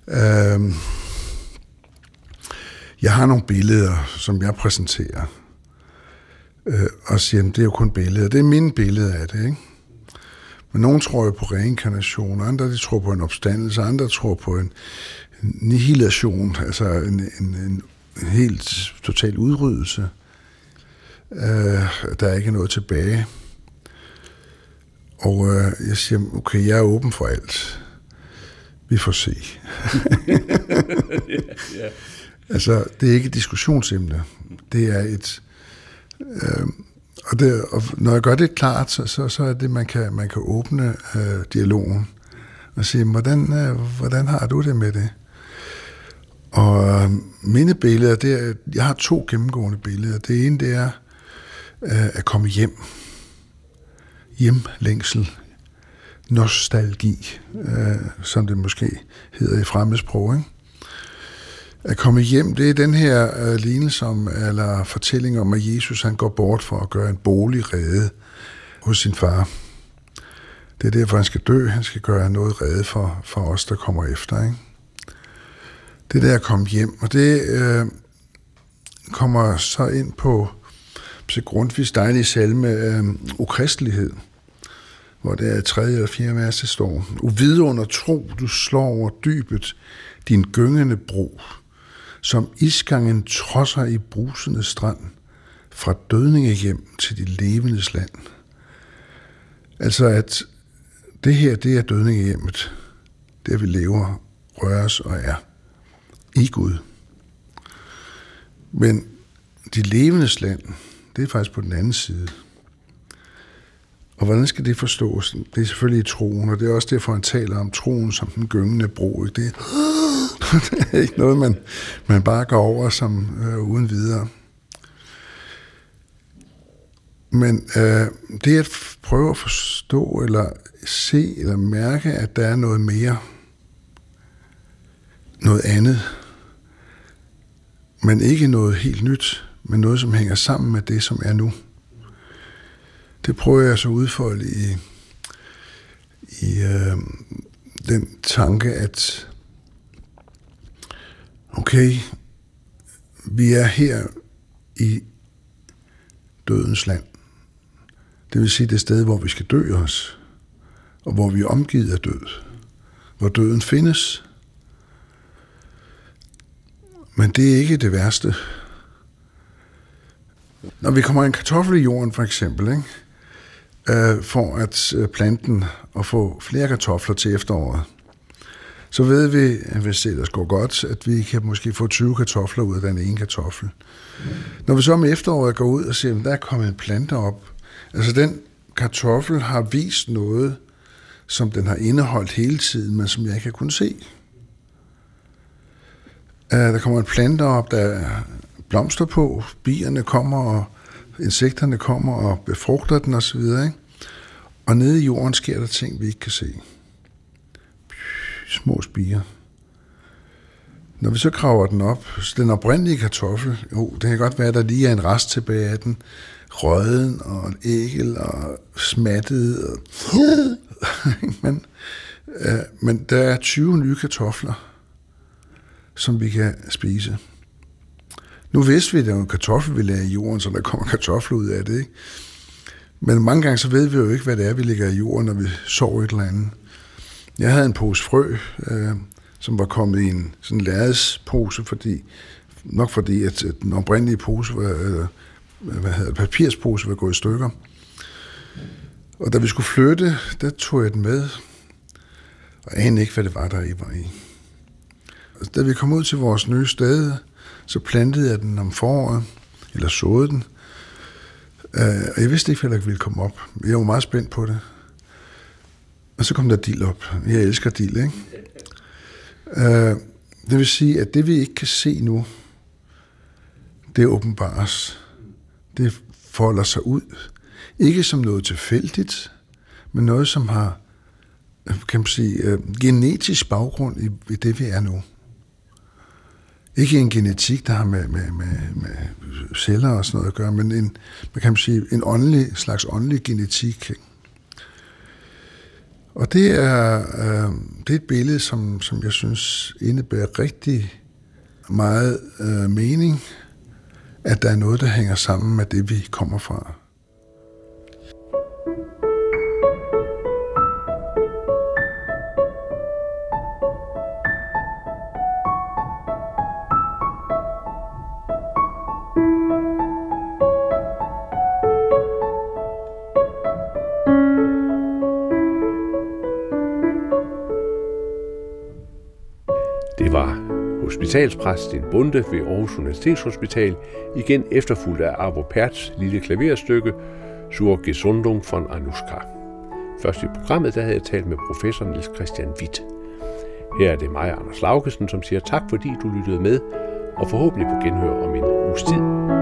[SPEAKER 1] Øh, jeg har nogle billeder, som jeg præsenterer, øh, og siger, at det er jo kun billeder. Det er mine billeder af det, ikke? Men nogen tror jo på reinkarnation, andre de tror på en opstandelse, andre tror på en, nihilation, altså en, en, en, helt total udryddelse. Uh, der er ikke noget tilbage. Og uh, jeg siger, okay, jeg er åben for alt. Vi får se. yeah, yeah. Altså, det er ikke et diskussionsemne. Det er et... Uh, og, det, og når jeg gør det klart, så, så, så er det, man kan, man kan åbne øh, dialogen og sige, hvordan, øh, hvordan har du det med det? Og øh, mine billeder, det er, jeg har to gennemgående billeder. Det ene, det er øh, at komme hjem. Hjemlængsel, nostalgi, øh, som det måske hedder i fremmedsprog. Ikke? At komme hjem, det er den her øh, lignelse om, eller fortælling om, at Jesus han går bort for at gøre en bolig redde hos sin far. Det er derfor, han skal dø. Han skal gøre noget redde for, for os, der kommer efter. Ikke? Det der at komme hjem, og det øh, kommer så ind på til Grundtvigs dejlige salme øh, ukristelighed, hvor det er tredje eller fjerde vers, der står. Uvidunder tro, du slår over dybet din gyngende bro, som isgangen trodser i brusende strand, fra dødninge hjem til de levendes land. Altså at det her, det er dødningehjemmet. Det er, vi lever, røres og er i Gud. Men de levendes land, det er faktisk på den anden side. Og hvordan skal det forstås? Det er selvfølgelig i troen, og det er også derfor, han taler om troen som den gyngende bro. Det Det, det er ikke noget, man, man bare går over som øh, uden videre. Men øh, det at prøve at forstå, eller se, eller mærke, at der er noget mere, noget andet, men ikke noget helt nyt, men noget, som hænger sammen med det, som er nu. Det prøver jeg så at udfolde i, i øh, den tanke, at okay, vi er her i dødens land. Det vil sige det sted, hvor vi skal dø os, og hvor vi er omgivet af død, hvor døden findes. Men det er ikke det værste. Når vi kommer en kartoffel i jorden, for eksempel, ikke? Øh, for at øh, planten og få flere kartofler til efteråret, så ved vi, at hvis det ellers går godt, at vi kan måske få 20 kartofler ud af den ene kartoffel. Når vi så om efteråret går ud og ser, at der er kommet en plante op, altså den kartoffel har vist noget, som den har indeholdt hele tiden, men som jeg ikke har kunnet se. Øh, der kommer en plante op, der er blomster på, bierne kommer, og insekterne kommer og befrugter den osv. Ikke? Og nede i jorden sker der ting, vi ikke kan se. Små spiger. Når vi så kraver den op, så den oprindelige kartoffel, jo, det kan godt være, at der lige er en rest tilbage af den, røden og en ægel og smattet. Og men, øh, men der er 20 nye kartofler, som vi kan spise. Nu vidste vi, at der var en kartoffel, vi lagde i jorden, så der kommer kartofler ud af det. Ikke? Men mange gange så ved vi jo ikke, hvad det er, vi lægger i jorden, når vi sover et eller andet. Jeg havde en pose frø, øh, som var kommet i en sådan lærredspose, fordi, nok fordi, at den oprindelige pose var, øh, hvad hedder papirspose var gået i stykker. Og da vi skulle flytte, der tog jeg den med, og anede ikke, hvad det var, der i var i. Og da vi kom ud til vores nye sted, så plantede jeg den om foråret, eller såede den. Øh, og jeg vidste ikke, hvad der ville komme op. Jeg var meget spændt på det. Så kom der dild op. Jeg elsker dild, ikke? Øh, det vil sige, at det vi ikke kan se nu, det åbenbares. Det folder sig ud. Ikke som noget tilfældigt, men noget, som har øh, kan man sige, øh, genetisk baggrund i, i det, vi er nu. Ikke en genetik, der har med, med, med, med celler og sådan noget at gøre, men en, man kan sige, en åndelig, slags åndelig genetik. Og det er, øh, det er et billede, som, som jeg synes indebærer rigtig meget øh, mening, at der er noget, der hænger sammen med det, vi kommer fra.
[SPEAKER 2] Hospitalspræst Sten bunde ved Aarhus Universitetshospital, igen efterfulgt af Arvo Perts lille klaverstykke Sur Gesundung von Anuska. Først i programmet der havde jeg talt med professor Niels Christian Witt. Her er det mig, Anders Laugesen, som siger tak, fordi du lyttede med, og forhåbentlig på genhør om en uges tid.